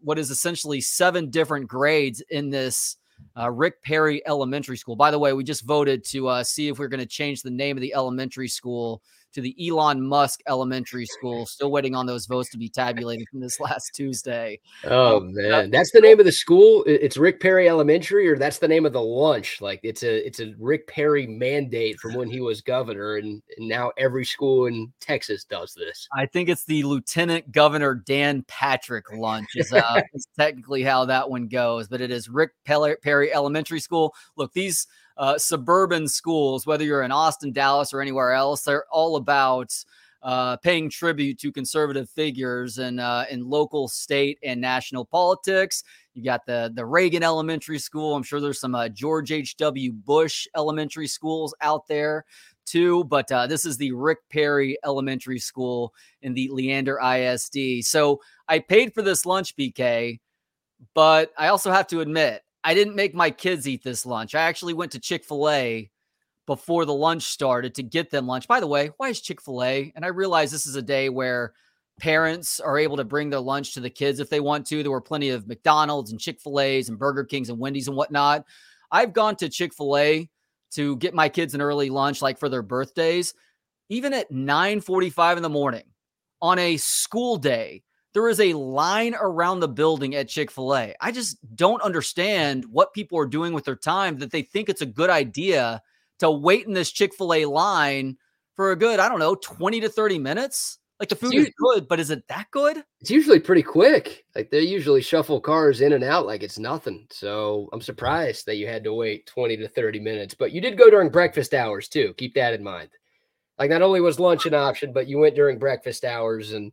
what is essentially seven different grades in this uh, Rick Perry Elementary School. By the way, we just voted to uh, see if we're going to change the name of the elementary school to the Elon Musk Elementary School. Still waiting on those votes to be tabulated from this last Tuesday. Oh man, that's the name of the school. It's Rick Perry Elementary, or that's the name of the lunch. Like it's a it's a Rick Perry mandate from when he was governor, and, and now every school in Texas does this. I think it's the Lieutenant Governor Dan Patrick lunch is, uh, is technically how that one goes, but it is Rick Perry Elementary School. Look, these uh, suburban schools, whether you're in Austin, Dallas, or anywhere else, they're all about uh, paying tribute to conservative figures in uh, in local, state, and national politics. You got the the Reagan Elementary School. I'm sure there's some uh, George H. W. Bush elementary schools out there too, but uh, this is the Rick Perry Elementary School in the Leander ISD. So I paid for this lunch, BK, but I also have to admit, I didn't make my kids eat this lunch. I actually went to Chick fil A before the lunch started to get them lunch. By the way, why is Chick fil A? And I realize this is a day where parents are able to bring their lunch to the kids if they want to. There were plenty of McDonald's and Chick fil A's and Burger Kings and Wendy's and whatnot. I've gone to Chick fil A to get my kids an early lunch, like for their birthdays, even at 9 45 in the morning on a school day. There is a line around the building at Chick fil A. I just don't understand what people are doing with their time that they think it's a good idea to wait in this Chick fil A line for a good, I don't know, 20 to 30 minutes. Like the food is good, but is it that good? It's usually pretty quick. Like they usually shuffle cars in and out like it's nothing. So I'm surprised that you had to wait 20 to 30 minutes. But you did go during breakfast hours too. Keep that in mind. Like not only was lunch an option, but you went during breakfast hours and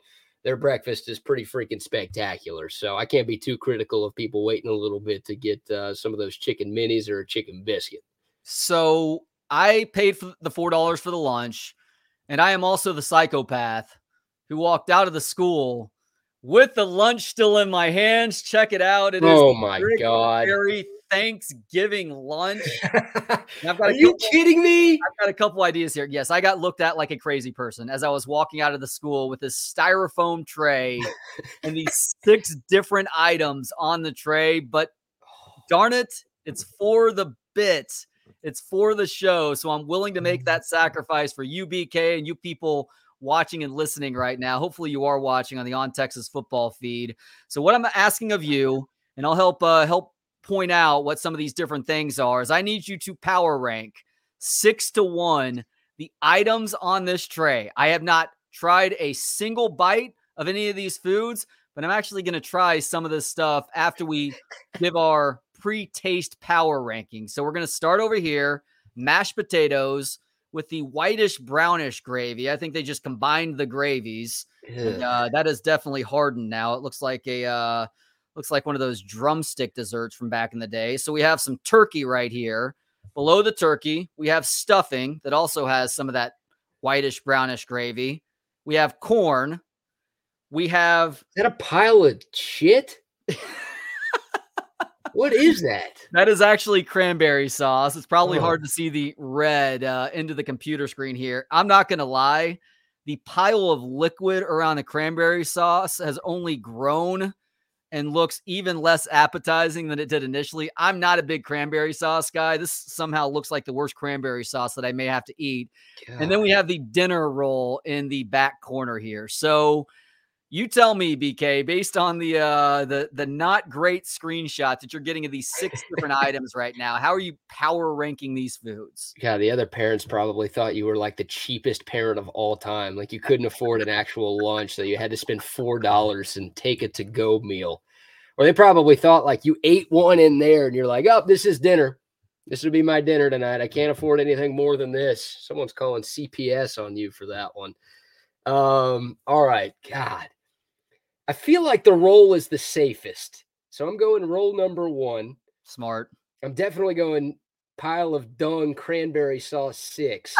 their breakfast is pretty freaking spectacular. So I can't be too critical of people waiting a little bit to get uh, some of those chicken minis or a chicken biscuit. So I paid for the $4 for the lunch, and I am also the psychopath who walked out of the school with the lunch still in my hands. Check it out. It oh my god. Very Thanksgiving lunch. Are you couple, kidding me? I've got a couple ideas here. Yes, I got looked at like a crazy person as I was walking out of the school with this styrofoam tray and these six different items on the tray. But darn it, it's for the bit. It's for the show. So I'm willing to make that sacrifice for you, BK, and you people watching and listening right now. Hopefully, you are watching on the On Texas Football feed. So, what I'm asking of you, and I'll help uh, help point out what some of these different things are, is I need you to power rank six to one the items on this tray. I have not tried a single bite of any of these foods, but I'm actually going to try some of this stuff after we give our pre-taste power ranking. So we're going to start over here: mashed potatoes with the whitish brownish gravy. I think they just combined the gravies. uh, that is definitely hardened now. It looks like a uh, looks like one of those drumstick desserts from back in the day. So we have some turkey right here. Below the turkey, we have stuffing that also has some of that whitish brownish gravy. We have corn. We have Is that a pile of shit? What is that? That is actually cranberry sauce. It's probably oh. hard to see the red uh, into the computer screen here. I'm not going to lie. The pile of liquid around the cranberry sauce has only grown and looks even less appetizing than it did initially. I'm not a big cranberry sauce guy. This somehow looks like the worst cranberry sauce that I may have to eat. God. And then we have the dinner roll in the back corner here. So, you tell me, BK, based on the uh the the not great screenshots that you're getting of these six different items right now, how are you power ranking these foods? Yeah, the other parents probably thought you were like the cheapest parent of all time. Like you couldn't afford an actual lunch, so you had to spend four dollars and take a to-go meal. Or they probably thought like you ate one in there and you're like, oh, this is dinner. This would be my dinner tonight. I can't afford anything more than this. Someone's calling CPS on you for that one. Um, all right. God. I feel like the roll is the safest. So I'm going roll number one. Smart. I'm definitely going pile of dung cranberry sauce six.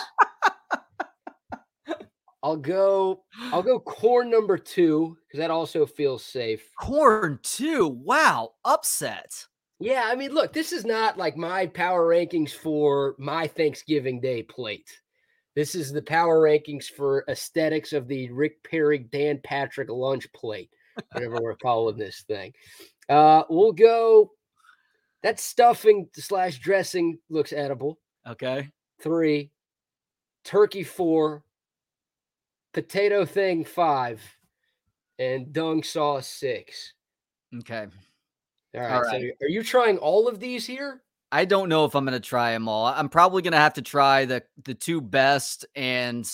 I'll go. I'll go corn number two because that also feels safe. Corn two. Wow, upset. Yeah, I mean, look, this is not like my power rankings for my Thanksgiving Day plate. This is the power rankings for aesthetics of the Rick Perry Dan Patrick lunch plate whatever we're calling this thing. Uh, we'll go. That stuffing slash dressing looks edible. Okay. Three. Turkey four. Potato thing five. And dung sauce six. Okay. All right. All right. So are you trying all of these here? I don't know if I'm going to try them all. I'm probably going to have to try the the two best and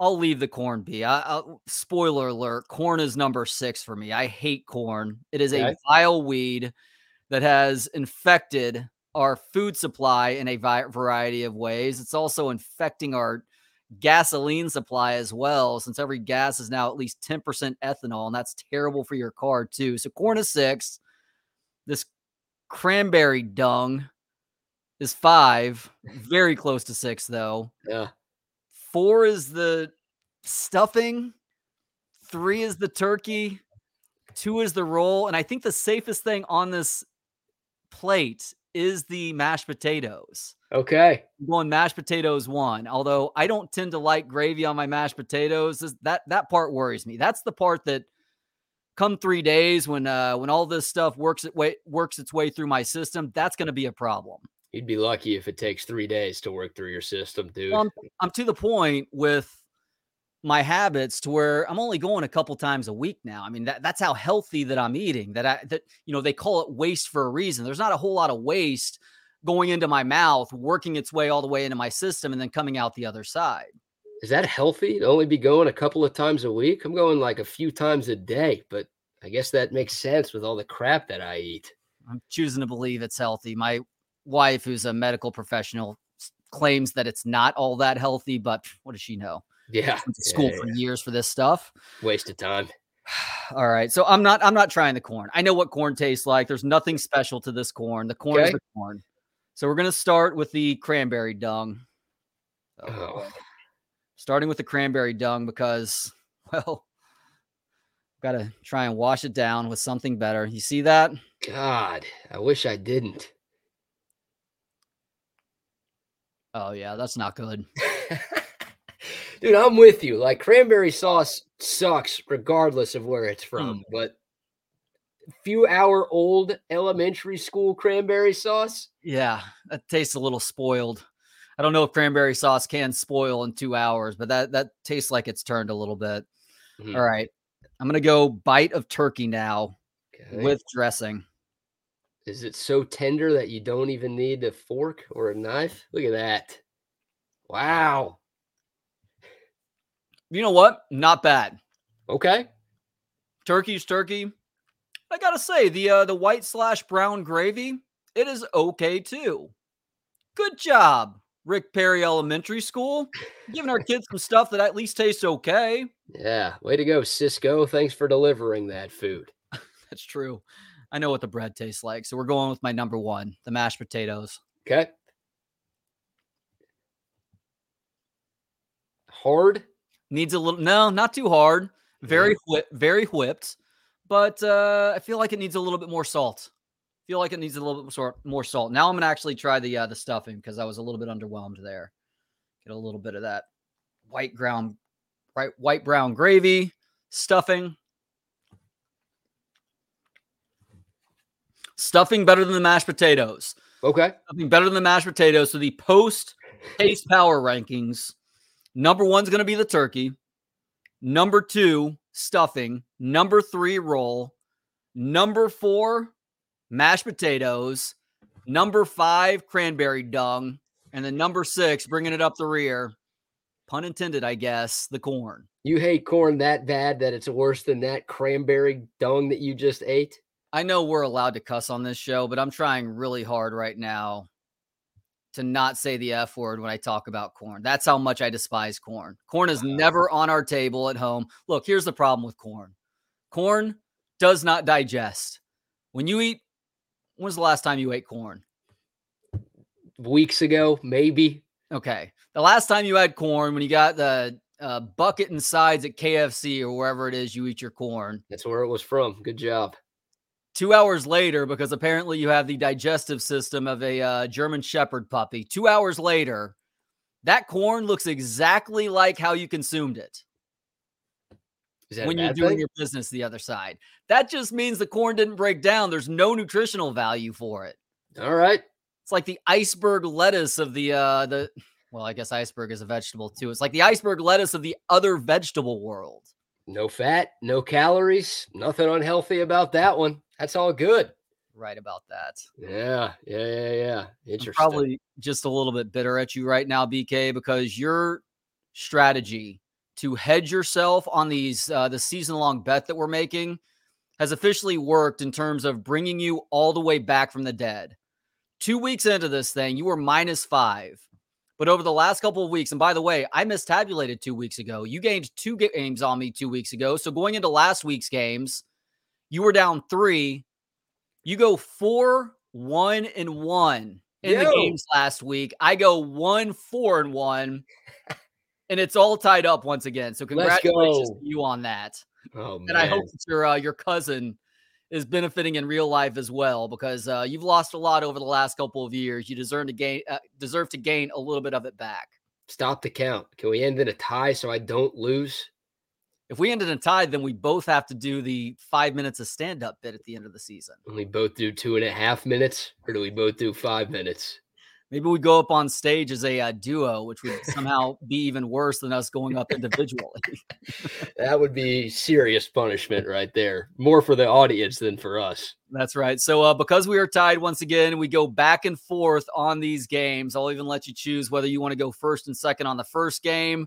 I'll leave the corn be. I, I'll, spoiler alert: corn is number six for me. I hate corn. It is a vile weed that has infected our food supply in a vi- variety of ways. It's also infecting our gasoline supply as well, since every gas is now at least 10% ethanol, and that's terrible for your car too. So corn is six. This cranberry dung is five, very close to six though. Yeah. Four is the stuffing, three is the turkey, two is the roll, and I think the safest thing on this plate is the mashed potatoes. Okay. I'm going mashed potatoes one. Although I don't tend to like gravy on my mashed potatoes. That that part worries me. That's the part that come three days when uh when all this stuff works it way works its way through my system, that's gonna be a problem. You'd be lucky if it takes three days to work through your system, dude. Well, I'm, I'm to the point with my habits to where I'm only going a couple times a week now. I mean, that, that's how healthy that I'm eating. That I that you know they call it waste for a reason. There's not a whole lot of waste going into my mouth, working its way all the way into my system, and then coming out the other side. Is that healthy to only be going a couple of times a week? I'm going like a few times a day, but I guess that makes sense with all the crap that I eat. I'm choosing to believe it's healthy. My wife, who's a medical professional, claims that it's not all that healthy, but what does she know? Yeah. Went to yeah, school yeah, for years for this stuff. Waste of time. All right. So I'm not I'm not trying the corn. I know what corn tastes like. There's nothing special to this corn. The corn is the corn. So we're gonna start with the cranberry dung. Oh, Oh. Starting with the cranberry dung because, well, gotta try and wash it down with something better. You see that? God, I wish I didn't. Oh yeah, that's not good. Dude, I'm with you. Like cranberry sauce sucks regardless of where it's from, but few hour old elementary school cranberry sauce. Yeah, that tastes a little spoiled. I don't know if cranberry sauce can spoil in two hours, but that that tastes like it's turned a little bit. Mhm. All right. I'm gonna go bite of turkey now Okay. with dressing. Is it so tender that you don't even need a fork or a knife? Look at that. Wow. You know what? Not bad. Okay. Turkey's turkey. I gotta say, the uh, the white slash brown gravy, it is okay too. Good job, Rick Perry Elementary School. Giving our kids some stuff that at least tastes okay. Yeah. Way to go, Sysco. Thanks for delivering that food. That's true. I know what the bread tastes like. So we're going with my number one, the mashed potatoes. Okay. Hard. Needs a little no, not too hard. Very whip, very whipped, but uh, I feel like it needs a little bit more salt. Feel like it needs a little bit more, more salt. Now I'm gonna actually try the uh, the stuffing because I was a little bit underwhelmed there. Get a little bit of that white ground, right white brown gravy stuffing. Stuffing better than the mashed potatoes. Okay. Something better than the mashed potatoes. So the post taste power rankings, number one's going to be the turkey. Number two, stuffing. Number three, roll. Number four, mashed potatoes. Number five, cranberry dung. And then number six, bringing it up the rear, pun intended, I guess, the corn. You hate corn that bad that it's worse than that cranberry dung that you just ate? I know we're allowed to cuss on this show, but I'm trying really hard right now to not say the F word when I talk about corn. That's how much I despise corn. Corn is never on our table at home. Look, here's the problem with corn corn does not digest. When you eat, when's the last time you ate corn? Weeks ago, maybe. Okay. The last time you had corn, when you got the uh, bucket and sides at KFC or wherever it is you eat your corn, That's where it was from. Good job. Two hours later, because apparently you have the digestive system of a uh, German Shepherd puppy, two hours later, that corn looks exactly like how you consumed it Is that when you're doing thing? your business the other side. That just means the corn didn't break down. There's no nutritional value for it. All right. It's like the iceberg lettuce of the uh the well, I guess iceberg is a vegetable too. It's like the iceberg lettuce of the other vegetable world. No fat, no calories, nothing unhealthy about that one. That's all good. Right about that. Yeah, yeah, yeah, yeah. I'm Interesting. probably just a little bit bitter at you right now, BK, because your strategy to hedge yourself on these uh, the season long bet that we're making has officially worked in terms of bringing you all the way back from the dead. Two weeks into this thing, you were minus five. But over the last couple of weeks, and by the way, I mistabulated two weeks ago. You gained two games on me two weeks ago. So going into last week's games, you were down three. You go four, one, and one in the games last week. I go one, four, and one. and it's all tied up once again. So congratulations to you on that. Oh man. And I hope that your uh, your cousin is benefiting in real life as well because uh, you've lost a lot over the last couple of years. You deserve to gain uh, deserve to gain a little bit of it back. Stop the count. Can we end in a tie so I don't lose? If we ended in a tie, then we both have to do the five minutes of stand up bit at the end of the season. And we both do two and a half minutes, or do we both do five minutes? Maybe we go up on stage as a uh, duo, which would somehow be even worse than us going up individually. That would be serious punishment right there. More for the audience than for us. That's right. So, uh, because we are tied once again, we go back and forth on these games. I'll even let you choose whether you want to go first and second on the first game.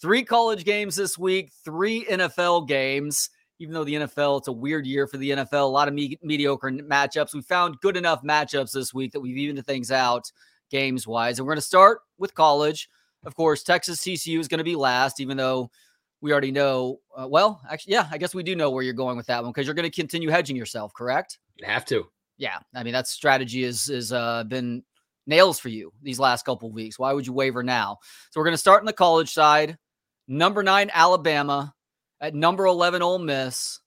Three college games this week, three NFL games. Even though the NFL, it's a weird year for the NFL, a lot of me- mediocre matchups. We found good enough matchups this week that we've evened things out games wise. And we're going to start with college. Of course, Texas TCU is going to be last, even though we already know. Uh, well, actually, yeah, I guess we do know where you're going with that one because you're going to continue hedging yourself, correct? You have to. Yeah, I mean that strategy is is uh, been nails for you these last couple of weeks. Why would you waver now? So we're going to start on the college side. Number nine Alabama at number eleven Ole Miss.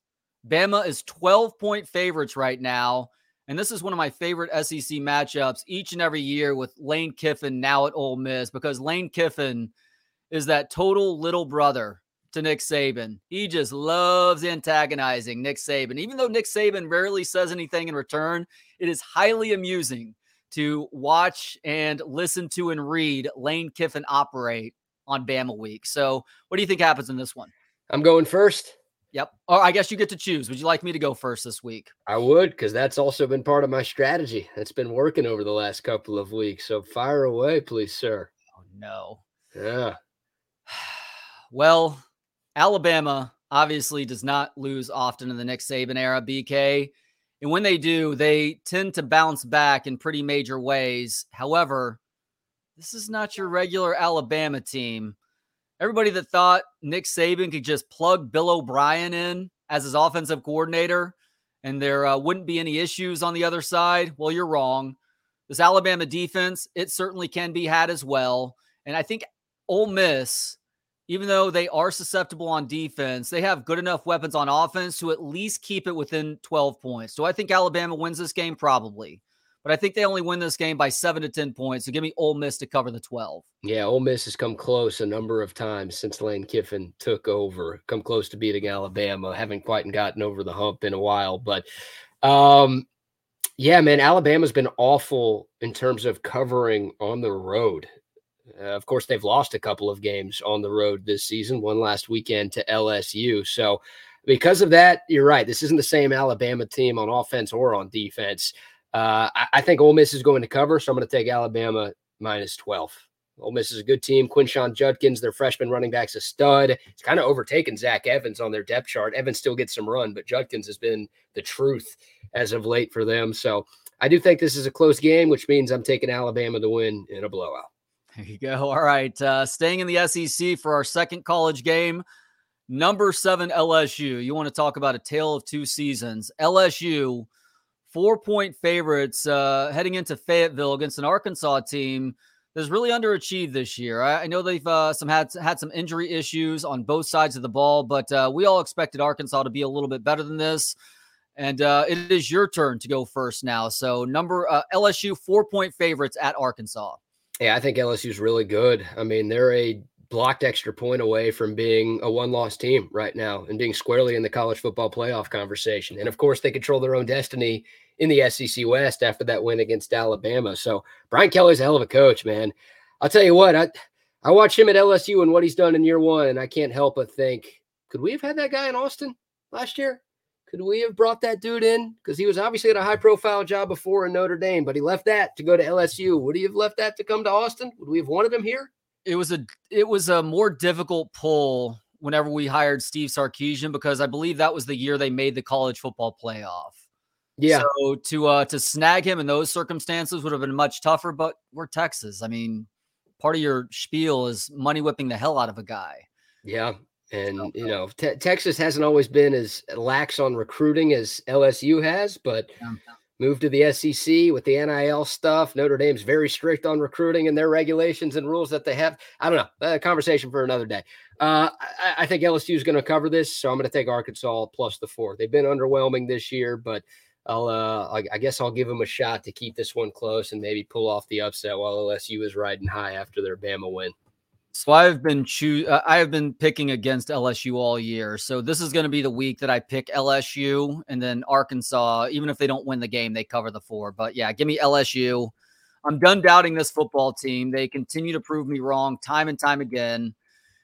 Bama is twelve point favorites right now, and this is one of my favorite SEC matchups each and every year with Lane Kiffin now at Ole Miss because Lane Kiffin is that total little brother to Nick Saban. He just loves antagonizing Nick Saban. Even though Nick Saban rarely says anything in return, it is highly amusing to watch and listen to and read Lane Kiffin operate on Bama week. So, what do you think happens in this one? I'm going first. Yep. Or I guess you get to choose. Would you like me to go first this week? I would, because that's also been part of my strategy. That's been working over the last couple of weeks. So fire away, please, sir. Oh, no. Yeah. Well, Alabama obviously does not lose often in the Nick Saban era, BK. And when they do, they tend to bounce back in pretty major ways. However, this is not your regular Alabama team. Everybody that thought Nick Saban could just plug Bill O'Brien in as his offensive coordinator and there uh, wouldn't be any issues on the other side, well, you're wrong. This Alabama defense, it certainly can be had as well. And I think Ole Miss, even though they are susceptible on defense, they have good enough weapons on offense to at least keep it within 12 points. Do I think Alabama wins this game? Probably. But I think they only win this game by seven to 10 points. So give me Ole Miss to cover the 12. Yeah, Ole Miss has come close a number of times since Lane Kiffin took over. Come close to beating Alabama. Haven't quite gotten over the hump in a while, but um, yeah, man, Alabama's been awful in terms of covering on the road. Uh, of course, they've lost a couple of games on the road this season. One last weekend to LSU. So because of that, you're right. This isn't the same Alabama team on offense or on defense. Uh, I, I think Ole Miss is going to cover, so I'm going to take Alabama minus 12. Ole Miss is a good team. Quinshon Judkins, their freshman running back's a stud. It's kind of overtaken Zach Evans on their depth chart. Evans still gets some run, but Judkins has been the truth as of late for them. So I do think this is a close game, which means I'm taking Alabama to win in a blowout. There you go. All right. Uh, staying in the SEC for our second college game. Number seven, LSU. You want to talk about a tale of two seasons. LSU, four point favorites uh, heading into Fayetteville against an Arkansas team that's really underachieved this year. I, I know they've uh, some had had some injury issues on both sides of the ball, but uh, we all expected Arkansas to be a little bit better than this. And uh, it is your turn to go first now. So number uh, LSU four point favorites at Arkansas. Yeah, I think LSU's really good. I mean, they're a blocked extra point away from being a one loss team right now and being squarely in the college football playoff conversation. And of course, they control their own destiny in the SEC West after that win against Alabama. So Brian Kelly's a hell of a coach, man. I'll tell you what, I I watch him at LSU and what he's done in year one, and I can't help but think, could we have had that guy in Austin last year? Could we have brought that dude in? Because he was obviously at a high profile job before in Notre Dame, but he left that to go to LSU. Would he have left that to come to Austin? Would we have wanted him here? It was a it was a more difficult pull whenever we hired Steve Sarkisian because I believe that was the year they made the college football playoff. Yeah. So to uh to snag him in those circumstances would have been much tougher, but we're Texas. I mean, part of your spiel is money whipping the hell out of a guy. Yeah. And, you know, te- Texas hasn't always been as lax on recruiting as LSU has, but Yeah. Move to the SEC with the NIL stuff. Notre Dame's very strict on recruiting and their regulations and rules that they have. I don't know. A conversation for another day. Uh, I, I, think LSU is going to cover this, so I'm going to take Arkansas plus the four. They've been underwhelming this year, but I'll, uh, I, I guess I'll give them a shot to keep this one close and maybe pull off the upset while LSU is riding high after their Bama win. So I've been choo- uh, I have been picking against LSU all year. So this is going to be the week that I pick LSU and then Arkansas. Even if they don't win the game, they cover the four. But yeah, give me LSU. I'm done doubting this football team. They continue to prove me wrong time and time again.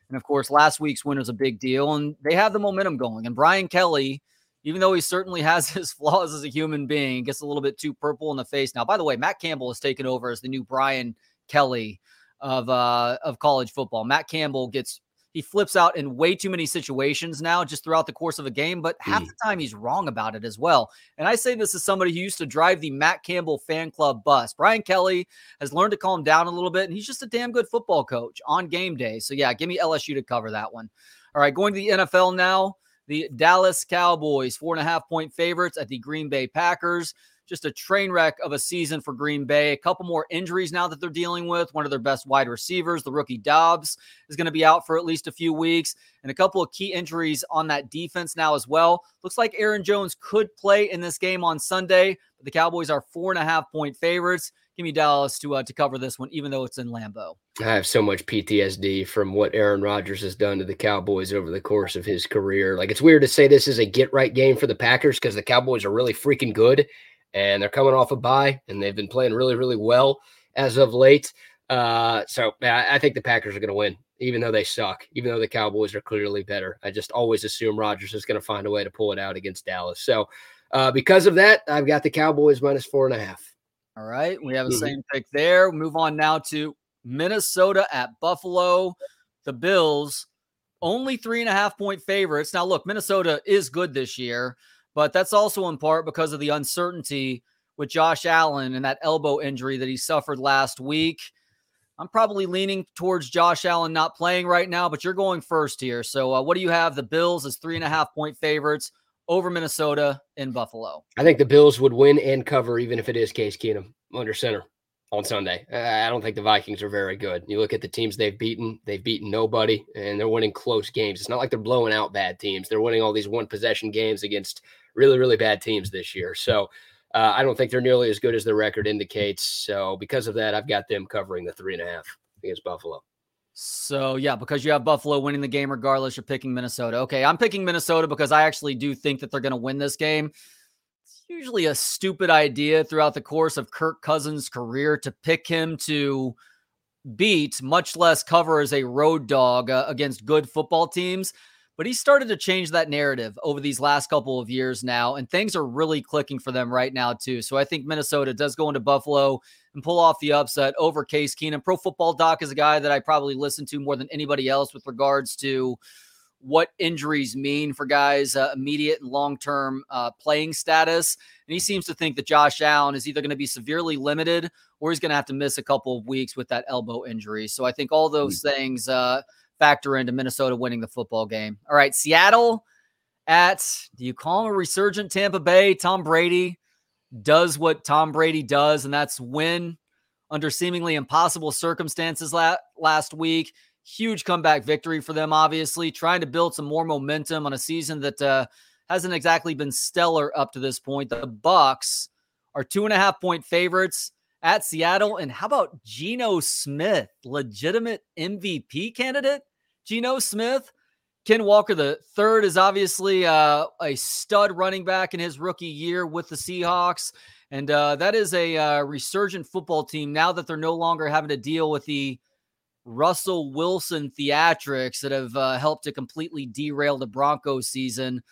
And of course, last week's win was a big deal, and they have the momentum going. And Brian Kelly, even though he certainly has his flaws as a human being, gets a little bit too purple in the face. Now, by the way, Matt Campbell has taken over as the new Brian Kelly of uh, of college football. Matt Campbell gets he flips out in way too many situations now just throughout the course of a game, but half mm. the time he's wrong about it as well. And I say this as somebody who used to drive the Matt Campbell fan club bus. Brian Kelly has learned to calm down a little bit, and he's just a damn good football coach on game day. So yeah, give me LSU to cover that one. All right, going to the NFL now. The Dallas Cowboys, four and a half point favorites at the Green Bay Packers just a train wreck of a season for Green Bay. A couple more injuries now that they're dealing with. One of their best wide receivers, the rookie Doubs, is going to be out for at least a few weeks, and a couple of key injuries on that defense now as well. Looks like Aaron Jones could play in this game on Sunday, but the Cowboys are four and a half point favorites. Give me Dallas to uh, to cover this one, even though it's in Lambeau. I have so much PTSD from what Aaron Rodgers has done to the Cowboys over the course of his career. Like it's weird to say this is a get right game for the Packers because the Cowboys are really freaking good and they're coming off a bye, and they've been playing really, really well as of late. Uh, so I think the Packers are going to win, even though they suck, even though the Cowboys are clearly better. I just always assume Rodgers is going to find a way to pull it out against Dallas. So uh, because of that, I've got the Cowboys minus four and a half. All right. We have the mm-hmm. same pick there. Move on now to Minnesota at Buffalo. The Bills, only three and a half point favorites. Now, look, Minnesota is good this year. But that's also in part because of the uncertainty with Josh Allen and that elbow injury that he suffered last week. I'm probably leaning towards Josh Allen not playing right now, but you're going first here. So, uh, what do you have? The Bills as three and a half point favorites over Minnesota in Buffalo. I think the Bills would win and cover, even if it is Case Keenum under center on Sunday. I don't think the Vikings are very good. You look at the teams they've beaten, they've beaten nobody, and they're winning close games. It's not like they're blowing out bad teams. They're winning all these one possession games against really, really bad teams this year. So uh, I don't think they're nearly as good as the record indicates. So because of that, I've got them covering the three and a half against Buffalo. So yeah, because you have Buffalo winning the game regardless, you're picking Minnesota. Okay, I'm picking Minnesota because I actually do think that they're going to win this game. Usually a stupid idea throughout the course of Kirk Cousins' career to pick him to beat, much less cover as a road dog uh, against good football teams. But he started to change that narrative over these last couple of years now, and things are really clicking for them right now, too. So I think Minnesota does go into Buffalo and pull off the upset over Case Keenum. Pro Football Doc is a guy that I probably listen to more than anybody else with regards to what injuries mean for guys' uh, immediate and long term uh, playing status. And he seems to think that Josh Allen is either going to be severely limited or he's going to have to miss a couple of weeks with that elbow injury. So I think all those hmm. things uh, factor into Minnesota winning the football game. All right, Seattle at do you call him a resurgent Tampa Bay? Tom Brady does what Tom Brady does, and that's win under seemingly impossible circumstances la- last week. Huge comeback victory for them, obviously, trying to build some more momentum on a season that uh, hasn't exactly been stellar up to this point. The Bucs are two and a half point favorites at Seattle. And how about Geno Smith, legitimate MVP candidate? Geno Smith. Ken Walker, the third, is obviously uh, a stud running back in his rookie year with the Seahawks. And uh, that is a uh, resurgent football team now that they're no longer having to deal with the Russell Wilson theatrics that have uh, helped to completely derail the Broncos season.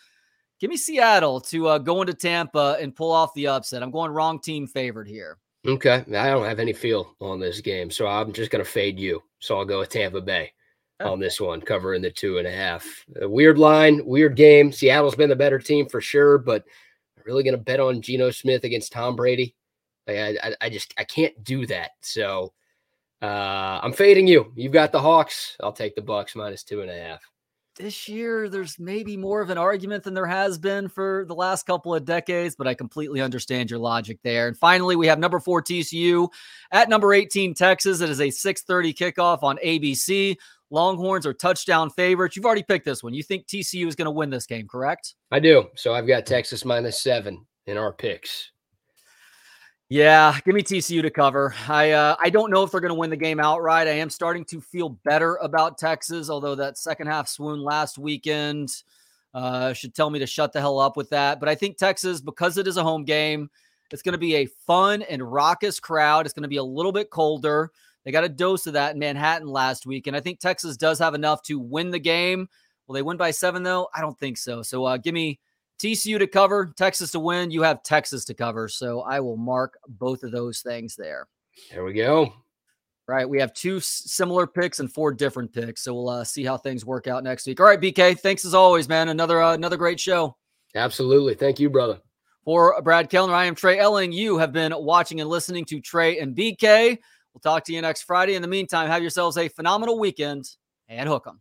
Give me Seattle to uh, go into Tampa and pull off the upset. I'm going wrong team favored here. Okay. I don't have any feel on this game. So I'm just going to fade you. So I'll go with Tampa Bay oh. on this one, covering the two and a half. A weird line, weird game. Seattle's been the better team for sure, but I'm really going to bet on Geno Smith against Tom Brady. Like, I, I, I, just I can't do that. So uh, I'm fading you. You've got the Hawks. I'll take the Bucs minus two and a half. this year there's maybe more of an argument than there has been for the last couple of decades, but I completely understand your logic there. And finally, we have number four TCU at number 18 Texas. It is a 6:30 kickoff on ABC. Longhorns are touchdown favorites. You've already picked this one. You think TCU is going to win this game, correct? I do. So I've got Texas minus seven in our picks. Yeah, give me TCU to cover. I uh, I don't know if they're going to win the game outright. I am starting to feel better about Texas, although that second half swoon last weekend uh, should tell me to shut the hell up with that. But I think Texas, because it is a home game, it's going to be a fun and raucous crowd. It's going to be a little bit colder. They got a dose of that in Manhattan last week, and I think Texas does have enough to win the game. Will they win by seven though? I don't think so. So uh, give me TCU to cover, Texas to win. You have Texas to cover. So I will mark both of those things there. There we go. Right. We have two similar picks and four different picks. So we'll uh, see how things work out next week. All right, BK. Thanks as always, man. Another uh, another great show. Absolutely. Thank you, brother. For Brad Kellner, I am Trey Elling. You have been watching and listening to Trey and BK. We'll talk to you next Friday. In the meantime, have yourselves a phenomenal weekend and hook 'em.